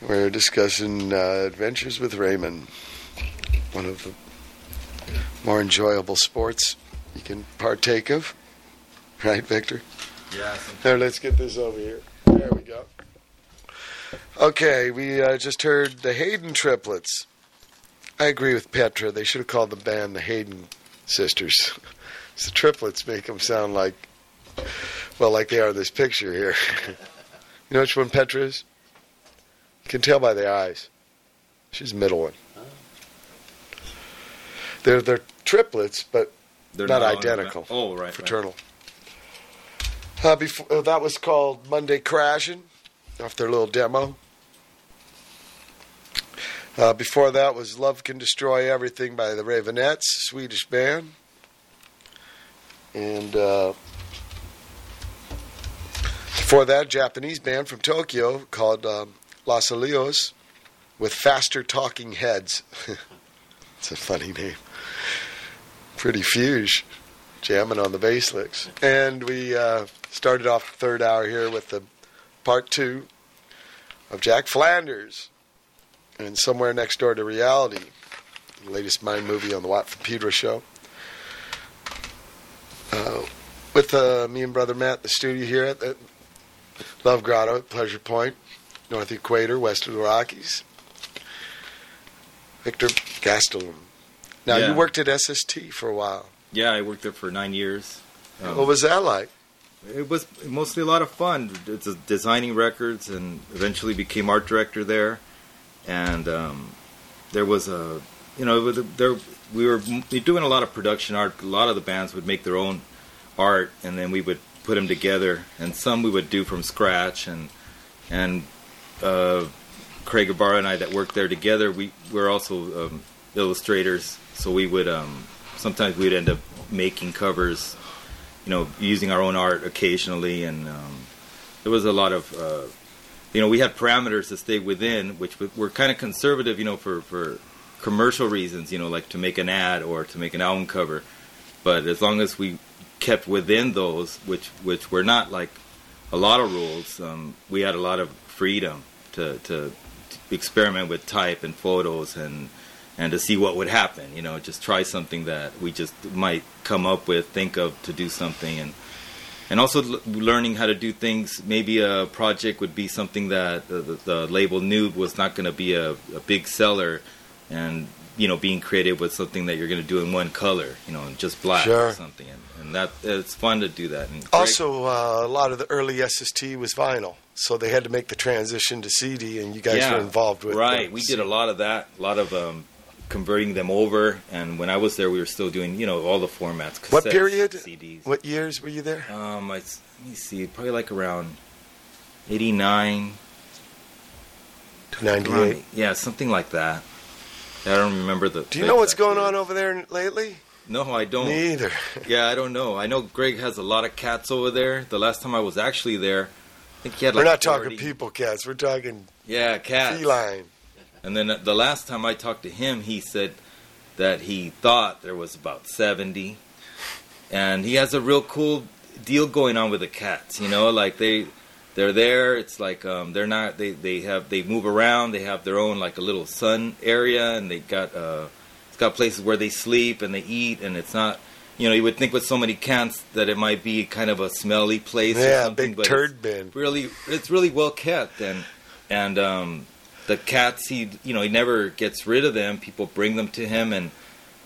S1: We're discussing uh, Adventures with Raymond, one of the more enjoyable sports you can partake of. Right, Victor?
S3: Yeah.
S1: Here, let's get this over here. There we go. Okay, we uh, just heard the Haden triplets. I agree with Petra. They should have called the band the Haden Sisters. (laughs) the triplets make them sound like, well, like they are in this picture here. (laughs) you know which one Petra is? You can tell by the eyes. She's the middle one. They're they're triplets, but
S3: They're
S1: not,
S3: not-
S1: identical.
S3: oh, right, right.
S1: Fraternal. Uh, before uh, that was called Monday Crashing, off their little demo. Uh, before that was Love Can Destroy Everything by the Raveonettes, Swedish band. And uh, before that, a Japanese band from Tokyo called um, Losalios with Faster Talking Heads. (laughs) it's a funny name. Pretty fuge, jamming on the bass licks. And we uh, started off the third hour here with the part two of Jack Flanders and Somewhere Next Door to Reality, the latest Mind movie on the Watt from Pedro show. Uh, with uh, me and brother Matt, the studio here at the Love Grotto at Pleasure Point, North Equator, west of the Rockies. Victor Gastelum. Now,
S3: Yeah.
S1: you worked at SST for a while.
S3: Yeah, I worked there for nine years. Um,
S1: what was that like?
S3: It was mostly a lot of fun. It's designing records, and eventually became art director there. And um, there was a, you know, it was a- there we were doing a lot of production art. A lot of the bands would make their own art, and then we would put them together. And some we would do from scratch. And and uh, Craig Ibarra and I that worked there together, we were also um, illustrators. So we would um, sometimes we'd end up making covers you know, using our own art occasionally, and um, there was a lot of, uh, you know, we had parameters to stay within, which were kind of conservative, you know, for for commercial reasons, you know, like to make an ad or to make an album cover. But as long as we kept within those, which which were not like a lot of rules, um, we had a lot of freedom to, to experiment with type and photos and and to see what would happen. You know, just try something that we just might come up with, think of to do something, and and also l- learning how to do things. Maybe a project would be something that the, the, the label knew was not going to be a, a big seller, and you know, being creative with something that you're going to do in one color, you know, just black
S1: Sure.
S3: or something, and, and that it's fun to do that. And Greg-
S1: Also, uh, a lot of the early SST was vinyl, so they had to make the transition to CD, and you guys
S3: Yeah,
S1: were involved with
S3: right
S1: the
S3: we did a lot of that a lot of um, converting them over and when i was there we were still doing you know all the formats
S1: What period?
S3: cds
S1: What years were you there?
S3: um I, let me see probably like around 89
S1: to 98.
S3: yeah something like that i don't remember the
S1: Do you know what's going on over there lately?
S3: no i don't
S1: Me either. (laughs)
S3: yeah i don't know i know greg has a lot of cats over there the last time i was actually there i think he had like
S1: we're not
S3: 40.
S1: talking people cats. We're talking
S3: Yeah, cats.
S1: feline.
S3: And then uh, the last time I talked to him, he said that he thought there was about 70. And he has a real cool deal going on with the cats, you know, like they they're there, it's like um they're not they they have they move around, they have their own like a little sun area and they got uh it's got places where they sleep and they eat and it's not you know, you would think with so many cats that it might be kind of a smelly place or
S1: Yeah,
S3: something,
S1: big
S3: but
S1: turd
S3: it's
S1: bin.
S3: really it's really well kept and and um the cats he you know he never gets rid of them people bring them to him and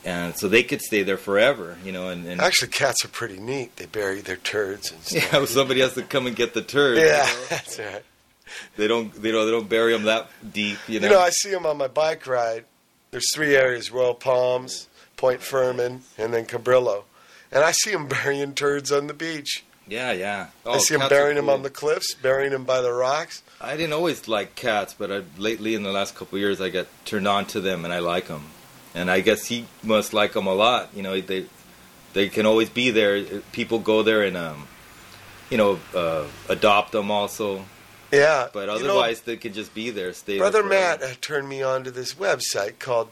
S3: and so they could stay there forever you know and, and
S1: Actually, cats are pretty neat. They bury their turds and (laughs) stuff.
S3: yeah somebody has to come and get the turd you
S1: Yeah,
S3: know?
S1: that's right.
S3: they don't they don't they don't bury them that deep you know,
S1: You know, I see them on my bike ride. There's three areas: Royal Palms, Point Fermin, and then Cabrillo. And I see them (laughs) burying turds on the beach.
S3: yeah yeah
S1: I oh, see them burying them on the cliffs, burying them by the rocks.
S3: I didn't always like cats, but I, lately in the last couple of years, I got turned on to them, and I like them. And I guess he must like them a lot. You know, they they can always be there. People go there and um, you know, uh, adopt them also.
S1: Yeah,
S3: But
S1: you know,
S3: otherwise, they can just be there, stay
S1: Brother
S3: there.
S1: Matt turned me on to this website called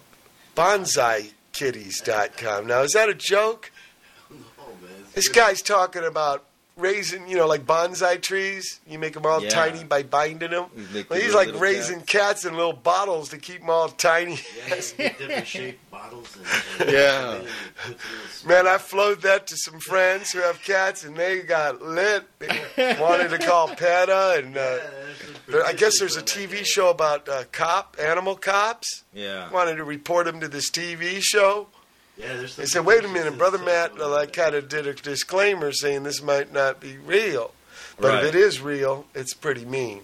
S1: bonsaikitties.com. Now, is that a joke? (laughs) This guy's talking about raising, you know, like bonsai trees. You make them all
S3: Yeah.
S1: tiny by binding them. Well, he's like raising cats. in little bottles to keep them all tiny. (laughs)
S5: different shaped bottles. And, (laughs)
S1: Yeah. Man, I flowed that to some friends who have cats, and they got lit. They (laughs) wanted to call PETA, and uh, there- I guess there's a TV show about uh, cop animal cops.
S3: Yeah.
S1: Wanted to report them to this TV show.
S5: Yeah, there's
S1: They said, "Wait a minute, brother Matt." uh, Like, kind of did a disclaimer saying this might not be real, but
S3: Right.
S1: if it is real, it's pretty mean.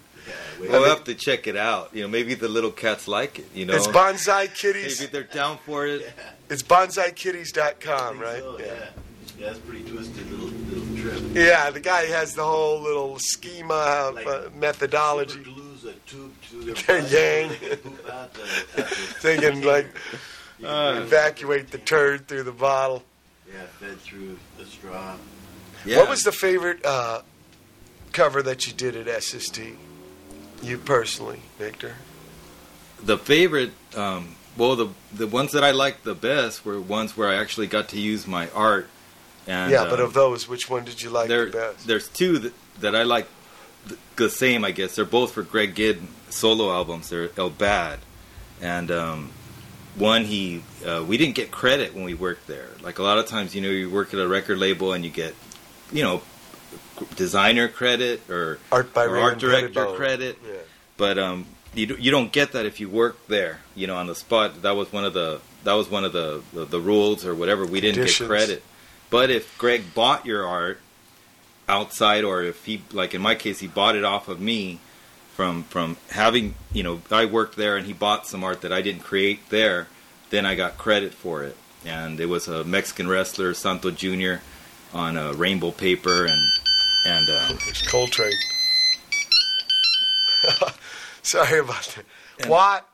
S3: We'll have to check it out. You know, maybe the little cats like it. You know,
S1: It's Bonsai Kitties.
S3: Maybe they're down for it.
S1: It's bonsaikitties.com, right?
S5: yeah. Yeah, it's pretty twisted little little trip.
S1: Yeah, the guy has the whole little schema of uh, methodology.
S5: Glues a tube to (laughs) their
S1: Yang. (laughs)
S5: poop out the, out the
S1: Thinking like
S5: Uh,
S1: evacuate the turd through the bottle.
S5: Yeah, fed through the straw. Yeah.
S1: What was the favorite uh, cover that you did at SST? You personally, Victor?
S3: the favorite um, well the the ones that i liked the best were ones where i actually got to use my art and
S1: yeah, but
S3: um,
S1: of those, which one did you like
S3: there,
S1: the best?
S3: there's two that, that i like th- the same i guess they're both for greg ginn solo albums they're el bad and um, one he uh, we didn't get credit when we worked there like a lot of times you know you work at a record label and you get you know designer credit or
S1: Art by
S3: or art director
S1: Pettibon.
S3: credit
S1: Yeah.
S3: but um, you you don't get that if you work there. You know, on the spot. That was one of the that was one of the the, the rules or whatever. We didn't
S1: Conditions.
S3: get credit. But if Greg bought your art outside, or if he like in my case, he bought it off of me from from having you know I worked there and he bought some art that I didn't create there, then I got credit for it. And it was a Mexican wrestler, Santo Jr. on a rainbow paper and and um,
S1: It's Coltrane. (laughs) Sorry about that. What?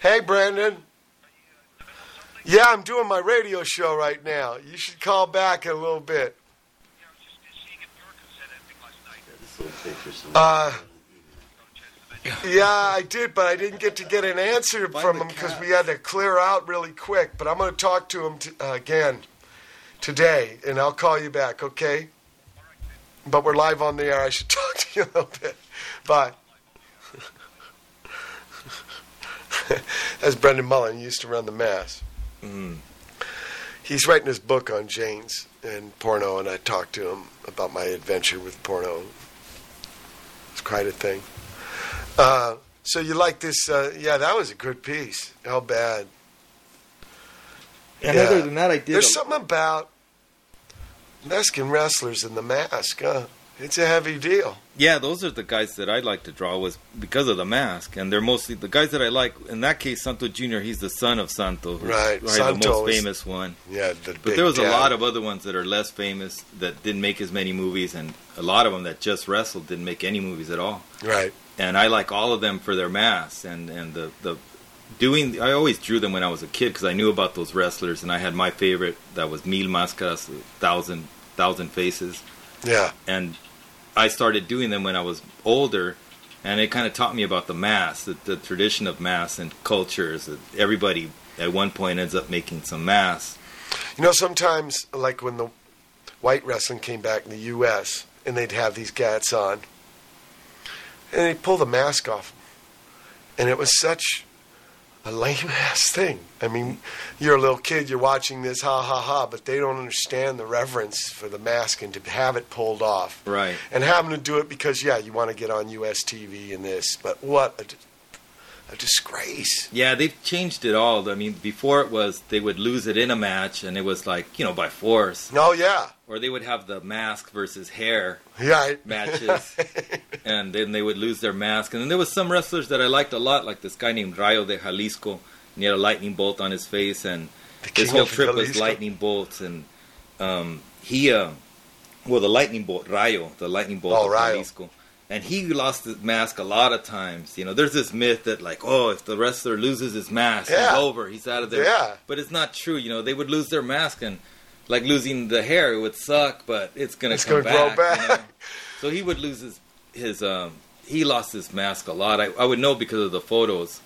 S1: Hey, Brandon. Yeah, I'm doing my radio show right now. You should call back in a little bit. Uh, yeah, I did, but I didn't get to get an answer from him because we had to clear out really quick. But I'm going to talk to him t- uh, again today, and I'll call you back, okay? But we're live on the air. I should (laughs) talk to you a little bit. Bye. (laughs) That's Brendan Mullen. He used to run the Masque.
S3: mm,
S1: He's writing his book on Jane's and porno, and I talked to him about my adventure with porno. It's quite a thing. Uh, so you like this? Uh, yeah, that was a good piece. How bad?
S3: And other than that, I did
S1: There's
S3: a-
S1: something about Mexican wrestlers in the mask. Huh? It's a heavy deal.
S3: Yeah, those are the guys that I like to draw was because of the mask, and they're mostly the guys that I like. In that case, Santo Jr. He's the son of Santo,
S1: Right,
S3: probably
S1: Santo
S3: the most
S1: is-
S3: famous one.
S1: Yeah, the
S3: But there was a lot of other ones that are less famous that didn't make as many movies, and a lot of them that just wrestled didn't make any movies at all.
S1: Right.
S3: And I like all of them for their masks and and the the doing. I always drew them when I was a kid because I knew about those wrestlers, and I had my favorite that was Mil Máscaras, thousand thousand faces
S1: Yeah.
S3: and I started doing them when I was older, and it kind of taught me about the mass, the, the tradition of mass and cultures. That everybody at one point ends up making some mass.
S1: You know, sometimes, like when the white wrestling came back in the U.S., and they'd have these gats on, and they'd pull the mask off, and it was such a lame ass thing. I mean, you're a little kid, you're watching this, ha ha ha, but they don't understand the reverence for the mask and to have it pulled off.
S3: Right.
S1: And having to do it because, yeah, you want to get on U.S. TV and this, but what a, disgrace.
S3: Yeah, they've changed it all. I mean, before it was they would lose it in a match, and it was like you know by force.
S1: Oh yeah.
S3: Or they would have the mask versus hair
S1: Right. (laughs)
S3: matches, and then they would lose their mask. And then there was some wrestlers that I liked a lot, like this guy named Rayo de Jalisco. And he had a lightning bolt on his face, and his whole trip was lightning bolts. And um, he, uh, well, the lightning bolt, Rayo, the lightning bolt
S1: Oh,
S3: of
S1: Rayo.
S3: Jalisco. And he lost his mask a lot of times. You know, there's this myth that like, oh, if the wrestler loses his mask,
S1: Yeah.
S3: he's over, he's out of there.
S1: Yeah.
S3: But it's not true. You know, they would lose their mask and like losing the hair, it would suck, but it's gonna
S1: It's
S3: come
S1: gonna grow
S3: back. you know? So he would lose his his um he lost his mask a lot. I, I would know because of the photos,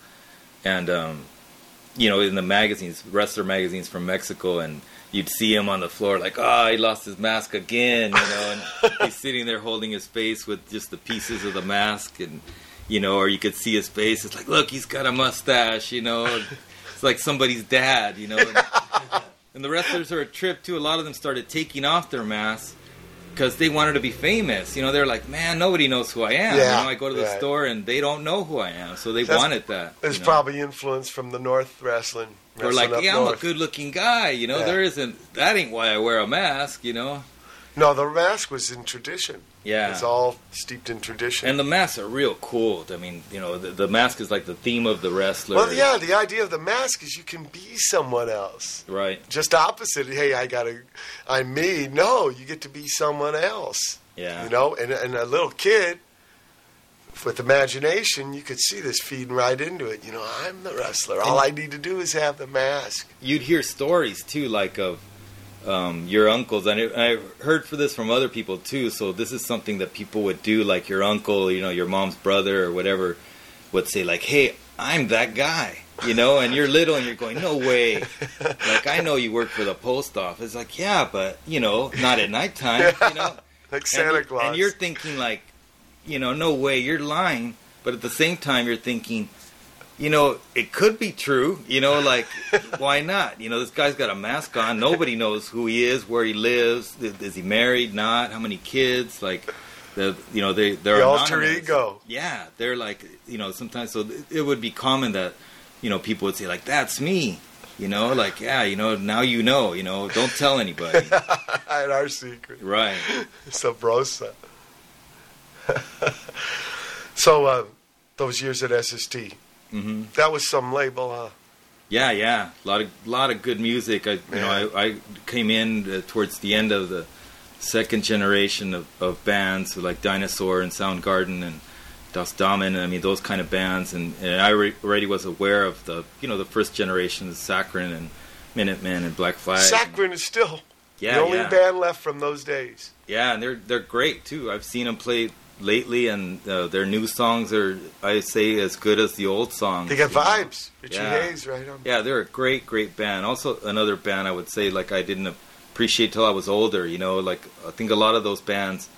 S3: and um you know, in the magazines, wrestler magazines from Mexico, and you'd see him on the floor like, oh, he lost his mask again, you know, and (laughs) he's sitting there holding his face with just the pieces of the mask, and you know, or you could see his face. It's like, look, he's got a mustache, you know. It's like somebody's dad, you know. And, (laughs) and the wrestlers are a trip too. A lot of them started taking off their masks because they wanted to be famous. You know, they're like, man, nobody knows who I am.
S1: Yeah,
S3: you know, I go to the
S1: right.
S3: store and they don't know who I am, so they
S1: That's-
S3: wanted that.
S1: It's
S3: you know?
S1: probably influence from the North wrestling.
S3: Or
S1: wrestling
S3: like, yeah, I'm a good-looking guy. You know,
S1: Yeah.
S3: there isn't. That ain't why I wear a mask. You know.
S1: No, the mask was in tradition.
S3: Yeah.
S1: It's all steeped in tradition.
S3: And the masks are real cool. I mean, you know, the, the mask is like the theme of the wrestler.
S1: well, yeah, the idea of the mask is you can be someone else.
S3: Right.
S1: Just opposite. Hey, I gotta, I'm me. No, you get to be someone else.
S3: Yeah.
S1: You know, and, and a little kid with imagination, you could see this feeding right into it. You know, I'm the wrestler. All I need to do is have the mask.
S3: You'd hear stories too, like of um, your uncles, and I, I heard for this from other people too. So this is something that people would do, like your uncle, you know, your mom's brother or whatever, would say like, "Hey, I'm that guy." You know, and you're little and you're going, no way. Like, I know you work for the post office. Like, yeah, but, you know, not at nighttime, you know? (laughs)
S1: like Santa
S3: and,
S1: Claus.
S3: And you're thinking like, you know, no way, you're lying. But at the same time, you're thinking, you know, it could be true. You know, like, (laughs) why not? You know, this guy's got a mask on. Nobody knows who he is, where he lives. Is, is he married? Not? How many kids? Like, the you know they they're
S1: The alter ego.
S3: Yeah, they're like you know sometimes so it would be common that you know people would say like that's me. You know, like yeah, you know now you know. You know, don't tell anybody. (laughs)
S1: and our secret.
S3: right.
S1: Sabrosa. (laughs) so, uh, those years at SST,
S3: hmm
S1: that was some label, huh?
S3: Yeah, yeah, a lot of lot of good music. I you know I, I came in uh, towards the end of the second generation of, of bands like Dinosaur and Soundgarden and Das Damen. I mean those kind of bands, and, and I re- already was aware of the you know the first generation, of Saccharine and Minutemen and Black Flag.
S1: Saccharine is still
S3: Yeah,
S1: the only
S3: yeah.
S1: band left from those days.
S3: Yeah, and they're they're great too. I've seen them play lately, and uh, their new songs are I say as good as the old songs.
S1: They got
S3: you know?
S1: vibes. Richie
S3: Yeah.
S1: Hayes, right on.
S3: Yeah, they're a great, great band. Also, another band I would say like I didn't appreciate till I was older. You know, like I think a lot of those bands.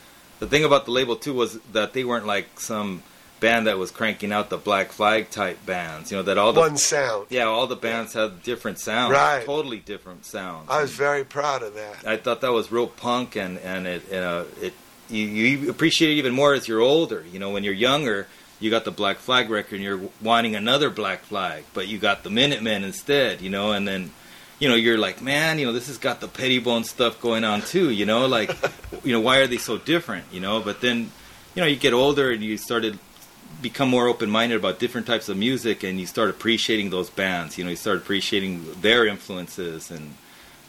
S3: The thing about the label too was that they weren't like some band that was cranking out the Black Flag type bands. You know that all the
S1: One sound.
S3: yeah all the bands had different sounds,
S1: Right.
S3: Totally different sounds.
S1: I was very proud of that.
S3: I thought that was real punk, and and it uh, it you, you appreciate it even more as you're older. You know, when you're younger, you got the Black Flag record, and you're wanting another Black Flag, but you got the Minutemen instead. You know, and then you know you're like, man, you know, this has got the Pettibon stuff going on too. You know, like (laughs) you know, why are they so different? You know, but then you know you get older and you started become more open-minded about different types of music and you start appreciating those bands you know you start appreciating their influences and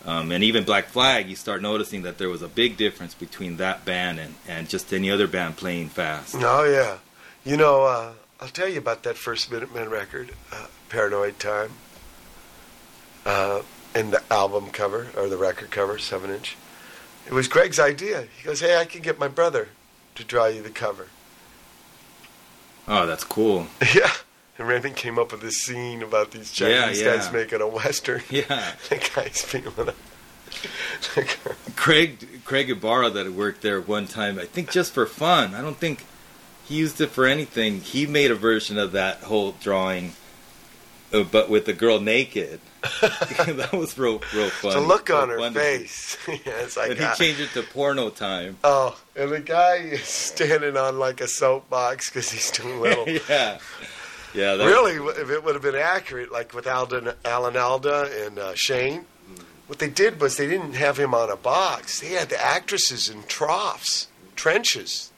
S3: um, and even Black Flag, you start noticing that there was a big difference between that band and, and just any other band playing fast.
S1: Oh yeah, you know, uh, I'll tell you about that first Minutemen record, uh, "Paranoid Time," uh, and the album cover or the record cover, seven inch. It was Greg's idea. He goes, "Hey, I can get my brother to draw you the cover."
S3: Oh, that's cool. (laughs)
S1: Yeah. And Raymond came up with this scene about these
S3: Yeah,
S1: Chinese
S3: yeah.
S1: guys making a western.
S3: Yeah. (laughs)
S1: the guys feeling it. (laughs)
S3: Craig Craig Ibarra that had worked there one time, I think just for fun. I don't think he used it for anything. He made a version of that whole drawing, uh, but with the girl naked. (laughs) that was real, real fun.
S1: the look on her face. yeah,
S3: see.
S1: like
S3: and he
S1: ah.
S3: changed it to porno time.
S1: Oh, and the guy is standing on like a soapbox because he's too little.
S3: yeah, yeah. That,
S1: really, if it would have been accurate, like with Alden, Alan Alda and uh, Shane, what they did was they didn't have him on a box. They had the actresses in troughs, trenches.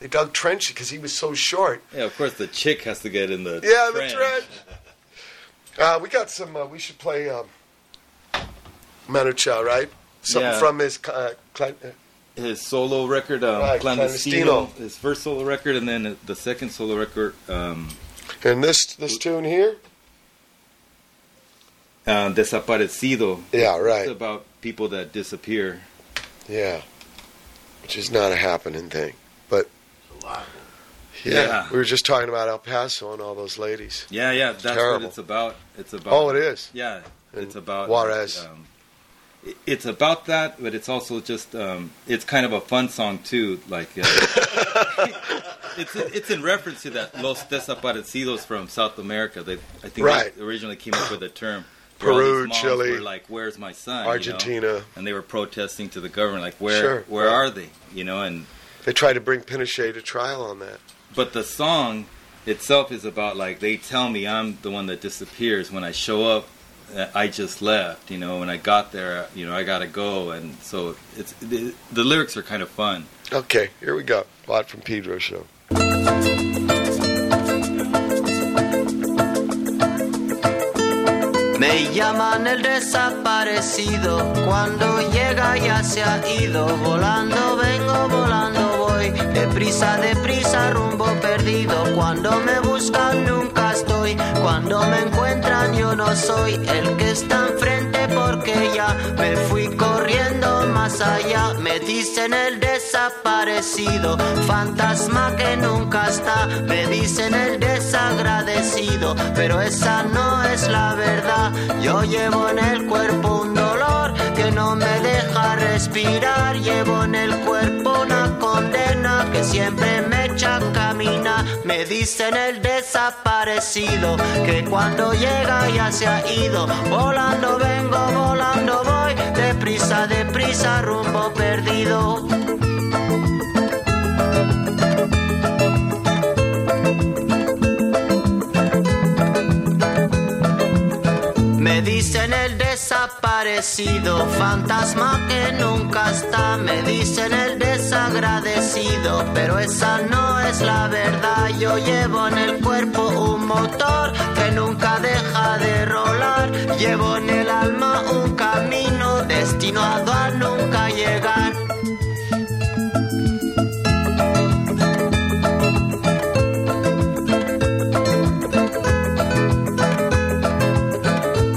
S1: They dug trenches because he was so short.
S3: Yeah, of course the chick has to get in the
S1: Yeah,
S3: trench.
S1: the trench. (laughs) Uh, we got some. Uh, we should play um, Manu Chao, right? Something
S3: Yeah.
S1: from his. Uh, uh,
S3: his solo record, um,
S1: Right,
S3: Clandestino,
S1: Clandestino.
S3: his first solo record, and then the second solo record, um,
S1: and this this tune here.
S3: uh, Desaparecido.
S1: Yeah, right.
S3: It's about people that disappear.
S1: Yeah, which is not a happening thing, but Yeah.
S3: Yeah.
S1: We were just talking about El Paso and all those ladies.
S3: Yeah, yeah, that's
S1: Terrible.
S3: what it's about. It's about.
S1: Oh, it is?
S3: Yeah, it's about
S1: Juarez.
S3: Um, it's about that, but it's also just um, it's kind of a fun song too. Like uh, (laughs) it's it's in reference to that Los Desaparecidos from South America. They I think
S1: Right.
S3: they originally came up with the term. (coughs)
S1: Peru, Chile,
S3: were like, "Where's my son?" you know?
S1: Argentina.
S3: and they were protesting to the government, like, "Where
S1: Sure.
S3: where are they?" You know, and
S1: They tried to bring Pinochet to trial on that.
S3: but the song itself is about like they tell me I'm the one that disappears when I show up. Uh, I just left, you know. When I got there, uh, you know, I gotta go, and so it's the, the lyrics are kind of fun.
S1: Okay, here we go. Watt from Pedro show.
S8: Me llaman el desaparecido, cuando llega ya se ha ido, volando vengo, volando voy, deprisa, deprisa, rumbo perdido, cuando me buscan nunca estoy, cuando me encuentran yo no soy el que está enfrente porque ya me fui corriendo más allá, me dicen el desaparecido, fantasma que nunca está, me dicen el desagradecido, pero esa no es la verdad, yo llevo en el cuerpo un dolor que no me deja respirar, llevo en el cuerpo una condena que siempre me echa a me dicen el desaparecido, que cuando llega ya se ha ido, volando vengo, volando voy, deprisa, deprisa, rumbo perdido. Me dicen desaparecido, fantasma que nunca está. Me dicen el desagradecido, pero esa no es la verdad. Yo llevo en el cuerpo un motor que nunca deja de rolar. Llevo en el alma un camino destinado a nunca llegar.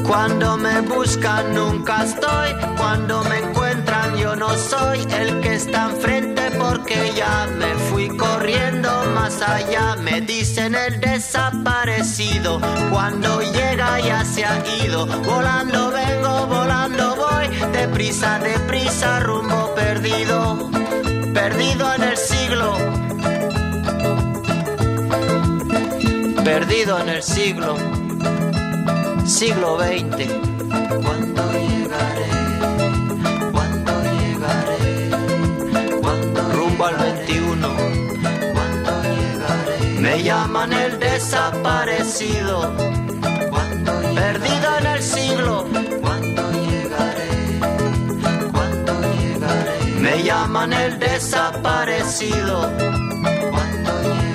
S8: Cuando me buscan nunca estoy, cuando me encuentran yo no soy el que está enfrente porque ya me fui corriendo más allá. Me dicen el desaparecido, cuando llega ya se ha ido. Volando vengo, volando voy, deprisa, deprisa, rumbo perdido, perdido en el siglo. Perdido en el siglo siglo XX. ¿Cuándo llegaré? ¿Cuándo llegaré? ¿Cuándo rumbo al 21? ¿Cuándo llegaré? Me llaman el desaparecido. ¿Cuándo Perdido en el siglo. ¿Cuándo llegaré? ¿Cuándo llegaré? Me llaman el desaparecido. ¿Cuándo llegaré?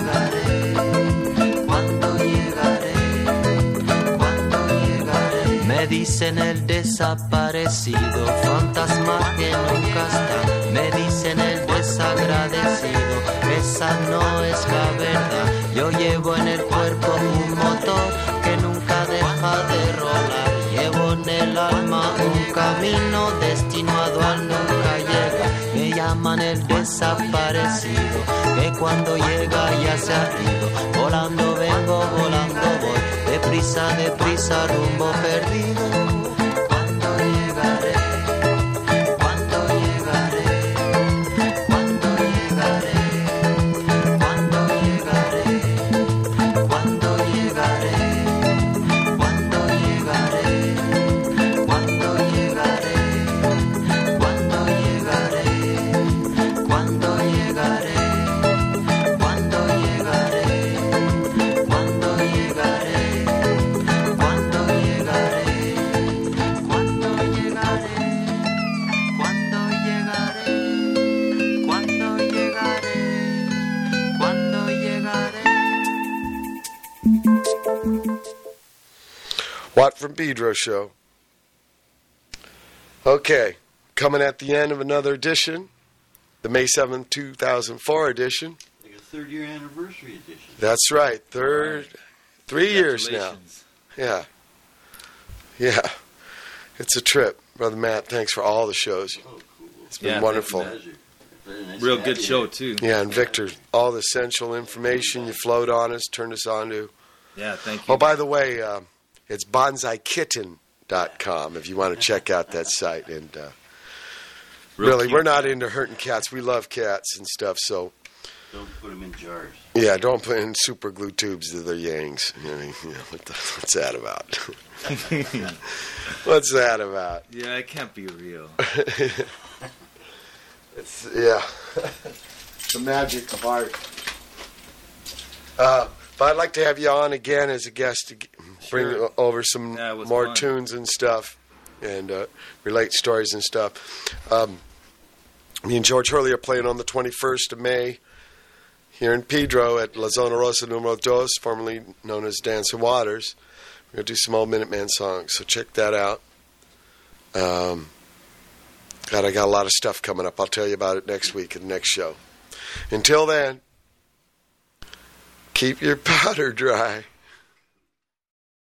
S8: Me dicen el desaparecido, fantasma que nunca está. Me dicen el desagradecido, esa no es la verdad. Yo llevo en el cuerpo un motor que nunca deja de rolar. Llevo en el alma un camino destinado a nunca llegar. Me llaman el desaparecido, que cuando llega ya se ha ido. Volando vengo, volando voy, prisa, de prisa, rumbo perdido.
S1: Watt from Pedro show. Okay, coming at the end of another edition, the May seventh, 2004 edition.
S5: Like a third year anniversary edition.
S1: That's right, third, three years now. Yeah. Yeah. It's a trip. Brother Matt, thanks for all the shows. It's been
S3: Yeah,
S1: wonderful.
S5: Magic.
S3: real good show too.
S1: Yeah, and Victor, all the essential information you flowed on us, turned us on to.
S3: Yeah, thank you.
S1: Oh, by the way, uh, it's bonsaikitten.com if you want to check out that site. And uh, really, we're not into hurting cats. We love cats and stuff. So,
S5: Don't put them in jars.
S1: yeah, don't put in super glue tubes to their yangs. You know, you know, what the, what's that about? (laughs) what's that about?
S3: Yeah, it can't be real. (laughs)
S1: It's yeah, (laughs) the magic of art. Uh, but I'd like to have you on again as a guest to g- bring over some
S3: Yeah,
S1: more
S3: fun.
S1: tunes and stuff, and uh, relate stories and stuff. Um, me and George Hurley are playing on the 21st of May here in Pedro at La Zona Rosa Numero Dos, formerly known as Dancing Waters. We're gonna do some old Minuteman songs, so check that out. Um, God, I got a lot of stuff coming up. I'll tell you about it next week in the next show. Until then, keep your (laughs) powder dry.